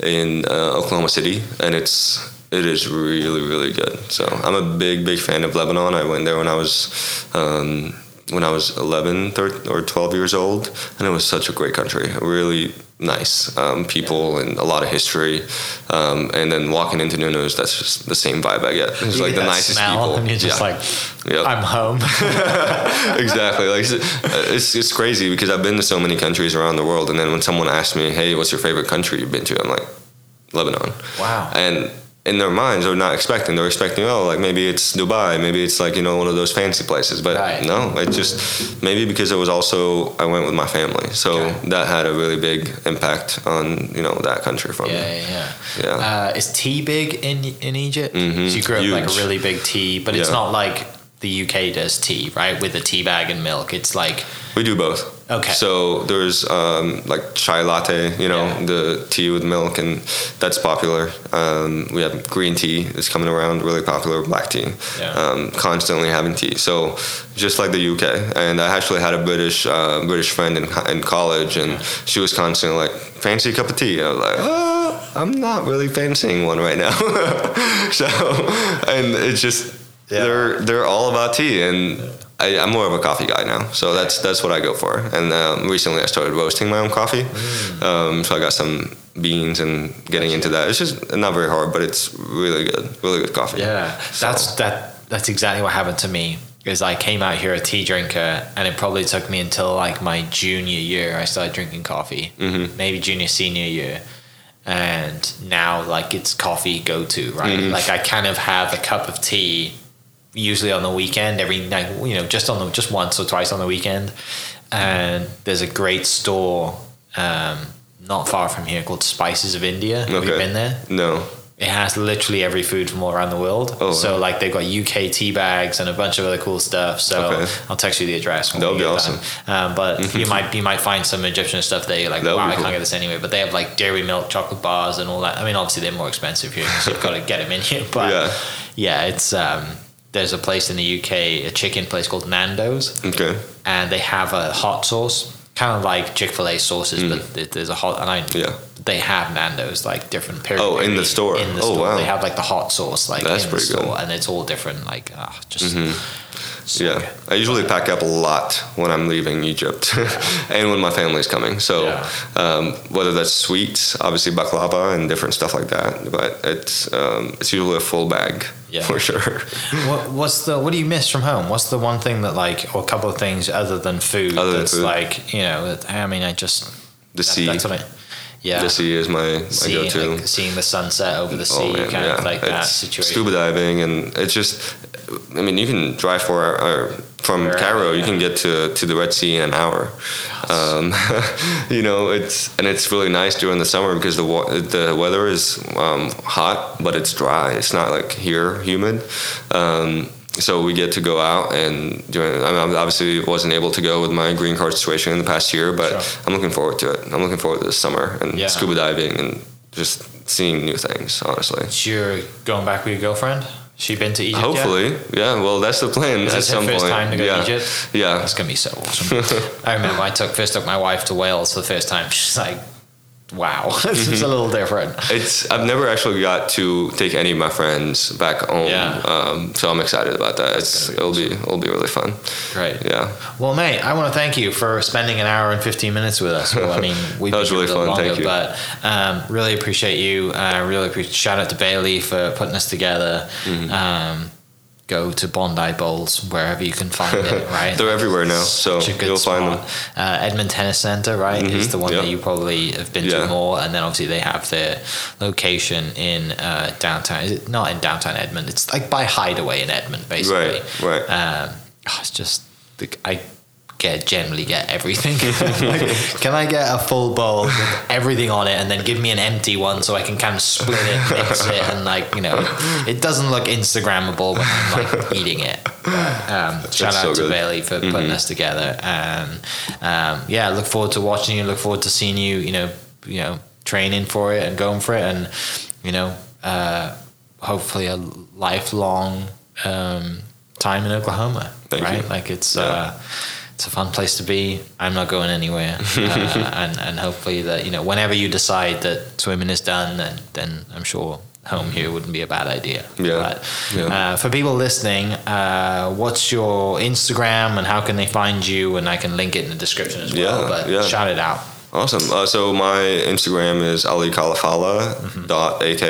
in uh, Oklahoma City, and it's it is really really good. So I'm a big big fan of Lebanon. I went there when I was um, when I was 11 13, or 12 years old, and it was such a great country. Really nice um, people and a lot of history. Um, and then walking into Nunu's, that's just the same vibe I get. It's like the nicest people. And you're just yeah. like, yep. I'm home. exactly. Like it's it's crazy because I've been to so many countries around the world, and then when someone asks me, "Hey, what's your favorite country you've been to?" I'm like, Lebanon. Wow. And in their minds they're not expecting they're expecting oh like maybe it's dubai maybe it's like you know one of those fancy places but right. no it just maybe because it was also i went with my family so okay. that had a really big impact on you know that country for yeah, me yeah yeah yeah uh, is tea big in in egypt mm-hmm. so you grew up Huge. like a really big tea but it's not like the uk does tea right with a tea bag and milk it's like we do both Okay. So there's um, like chai latte, you know, yeah. the tea with milk, and that's popular. Um, we have green tea that's coming around, really popular. Black tea, yeah. um, constantly having tea. So just like the UK, and I actually had a British uh, British friend in in college, and yeah. she was constantly like, "Fancy a cup of tea?" I was like, "Oh." I'm not really fancying one right now. so, and it's just Yeah. they're they're all about tea, and I, I'm more of a coffee guy now. So that's that's what I go for. And um, recently, I started roasting my own coffee. Mm. Um, so I got some beans and getting into that. It's just not very hard, but it's really good, really good coffee. Yeah, So- that's that. That's exactly what happened to me. Is I came out here a tea drinker, and it probably took me until like my junior year I started drinking coffee. Mm-hmm. Maybe junior senior year, and now like it's coffee go to right. Mm-hmm. Like I kind of have a cup of tea, usually on the weekend. Every night, you know, just on the just once or twice on the weekend. And there's a great store um, not far from here called Spices of India. Have you Okay. been there? No. it has literally every food from all around the world. Oh, so like they've got UK tea bags and a bunch of other cool stuff. So Okay. I'll text you the address. That we be awesome. Um, but you might you might find some Egyptian stuff there. You're like, That would wow, I cool. can't get this anyway. But they have like dairy milk chocolate bars and all that. I mean, obviously they're more expensive here, so you've got to get them in here. But Yeah. yeah, it's um, there's a place in the UK, a chicken place called Nando's Okay. and they have a hot sauce, kind of like Chick Fil A sauces, but there's a hot. And I, Mm. Yeah. they have Nando's like different. Peri- Oh, in the store. In the Oh, store, wow. they have like the hot sauce, like That's in the pretty good. Mm-hmm. and it's all different. Like, ah, just so yeah. I usually pack up a lot when I'm leaving Egypt, and when my family's coming. So Yeah. um, whether that's sweets, obviously baklava and different stuff like that, but it's um, it's usually a full bag Yeah. for sure. What, what's the what do you miss from home? What's the one thing that like, or a couple of things other than food Other than that's food. like, you know, I mean, I just The that- sea, That's what I. Yeah. the sea is my, my Seeing, go-to. like, seeing the sunset over the sea, Oh man, kind yeah, of like that situation. scuba diving, and it's just. I mean, you can drive for or from Cairo. You can get to, to the Red Sea in an hour. Um, you know, it's and it's really nice during the summer because the wa- the weather is um, hot, but it's dry. It's not like here humid. Um, so we get to go out and doing. I mean, obviously wasn't able to go with my green card situation in the past year, but Sure. I'm looking forward to it. I'm looking forward to this summer and Yeah. scuba diving and just seeing new things. Honestly. You're going back with your girlfriend. She been to Egypt? yet? Hopefully, yeah. Well, that's the plan Is at some first point. time to go to yeah. Egypt? Yeah, That's gonna be so awesome. I remember I took first took my wife to Wales for the first time. She's like, "Wow, this is a little different." it's. I've never actually got to take any of my friends back home. Yeah. Um, so I'm excited about that. It's, be it'll be it'll be really fun. Great. Yeah. Well, mate, I want to thank you for spending an hour and 15 minutes with us. Well, I mean, we've That was really fun. longer, Thank you. but um, really appreciate you. Uh, really appreciate. Shout out to Bailey for putting us together. Mm-hmm. Um, go to Bondi Bowls wherever you can find it. Right, They're everywhere now, so Such a good you'll spot. find them. Uh, Edmond Tennis Center, right, is Mhm, the one that you probably have been to more, and then obviously they have their location in uh, downtown. Is it not in downtown Edmond? It's like by Hideaway in Edmond, basically. Right, right. Um, oh, it's just the, I get generally get everything. like, can I get a full bowl with everything on it, and then give me an empty one so I can kind of split it, mix it, and like you know, it doesn't look Instagrammable when I'm like eating it. But, um, shout That's out so to good. Bailey for putting us together, and um, yeah, look forward to watching you. Look forward to seeing you. You know, you know, training for it and going for it, and you know, uh, hopefully a lifelong um, time in Oklahoma. Thank right? you. Like it's Yeah. uh, it's a fun place to be. I'm not going anywhere, uh, and and hopefully that you know whenever you decide that swimming is done, then then I'm sure home here wouldn't be a bad idea. Yeah. But Yeah. Uh, for people listening, uh, what's your Instagram and how can they find you? And I can link it in the description as well. Yeah, but yeah. shout it out. Awesome. Uh, so my Instagram is ali dot ak,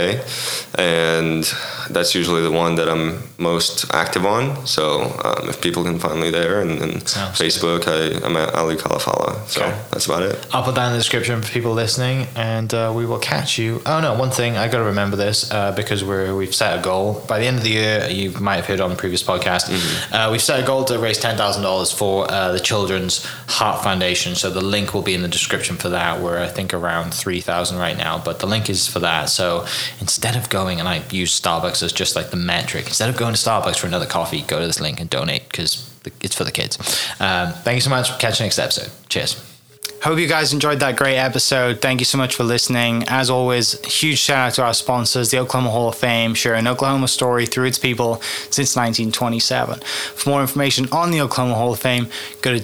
and that's usually the one that I'm most active on. So um, if people can find me there, and, and Facebook, I, I'm at Ali Khalafalla. So Okay. that's about it. I'll put that in the description for people listening, and uh, we will catch you. Oh no, one thing I got to remember this uh, because we're we've set a goal by the end of the year. You might have heard on the previous podcast. Uh, we've set a goal to raise ten thousand dollars for uh, the Children's Heart Foundation. So the link will be in the description for that. We're I think around three thousand right now, but the link is for that. So instead of going and I use Starbucks as just like the metric, instead of going to Starbucks for another coffee, go to this link and donate because it's for the kids. Um, thank you so much. Catch you next episode. Cheers. Hope you guys enjoyed that great episode. Thank you so much for listening. As always, huge shout out to our sponsors, the Oklahoma Hall of Fame, sharing Oklahoma story through its people since 1927. For more information on the Oklahoma Hall of Fame, go to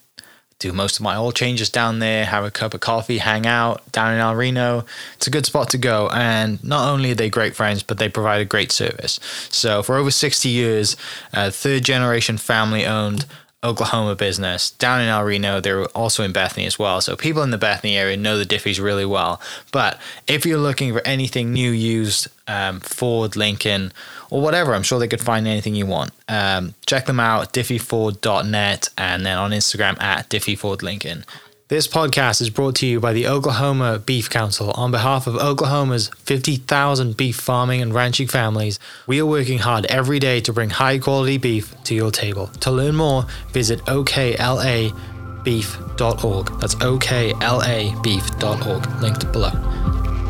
do most of my oil changes down there, have a cup of coffee, hang out down in El Reno. It's a good spot to go. And not only are they great friends, but they provide a great service. So for over 60 years, uh, third generation family owned Oklahoma business down in El Reno. They're also in Bethany as well. So people in the Bethany area know the Diffees really well. But if you're looking for anything new, used, um, Ford, Lincoln, or whatever, I'm sure they could find anything you want. Um, check them out, diffeeford.net, and then on Instagram at diffeefordlincoln. This podcast is brought to you by the Oklahoma Beef Council on behalf of Oklahoma's 50,000 beef farming and ranching families. We are working hard every day to bring high quality beef to your table. To learn more, visit oklabeef.org. That's oklabeef.org, linked below.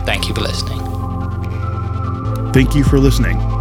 Thank you for listening. Thank you for listening.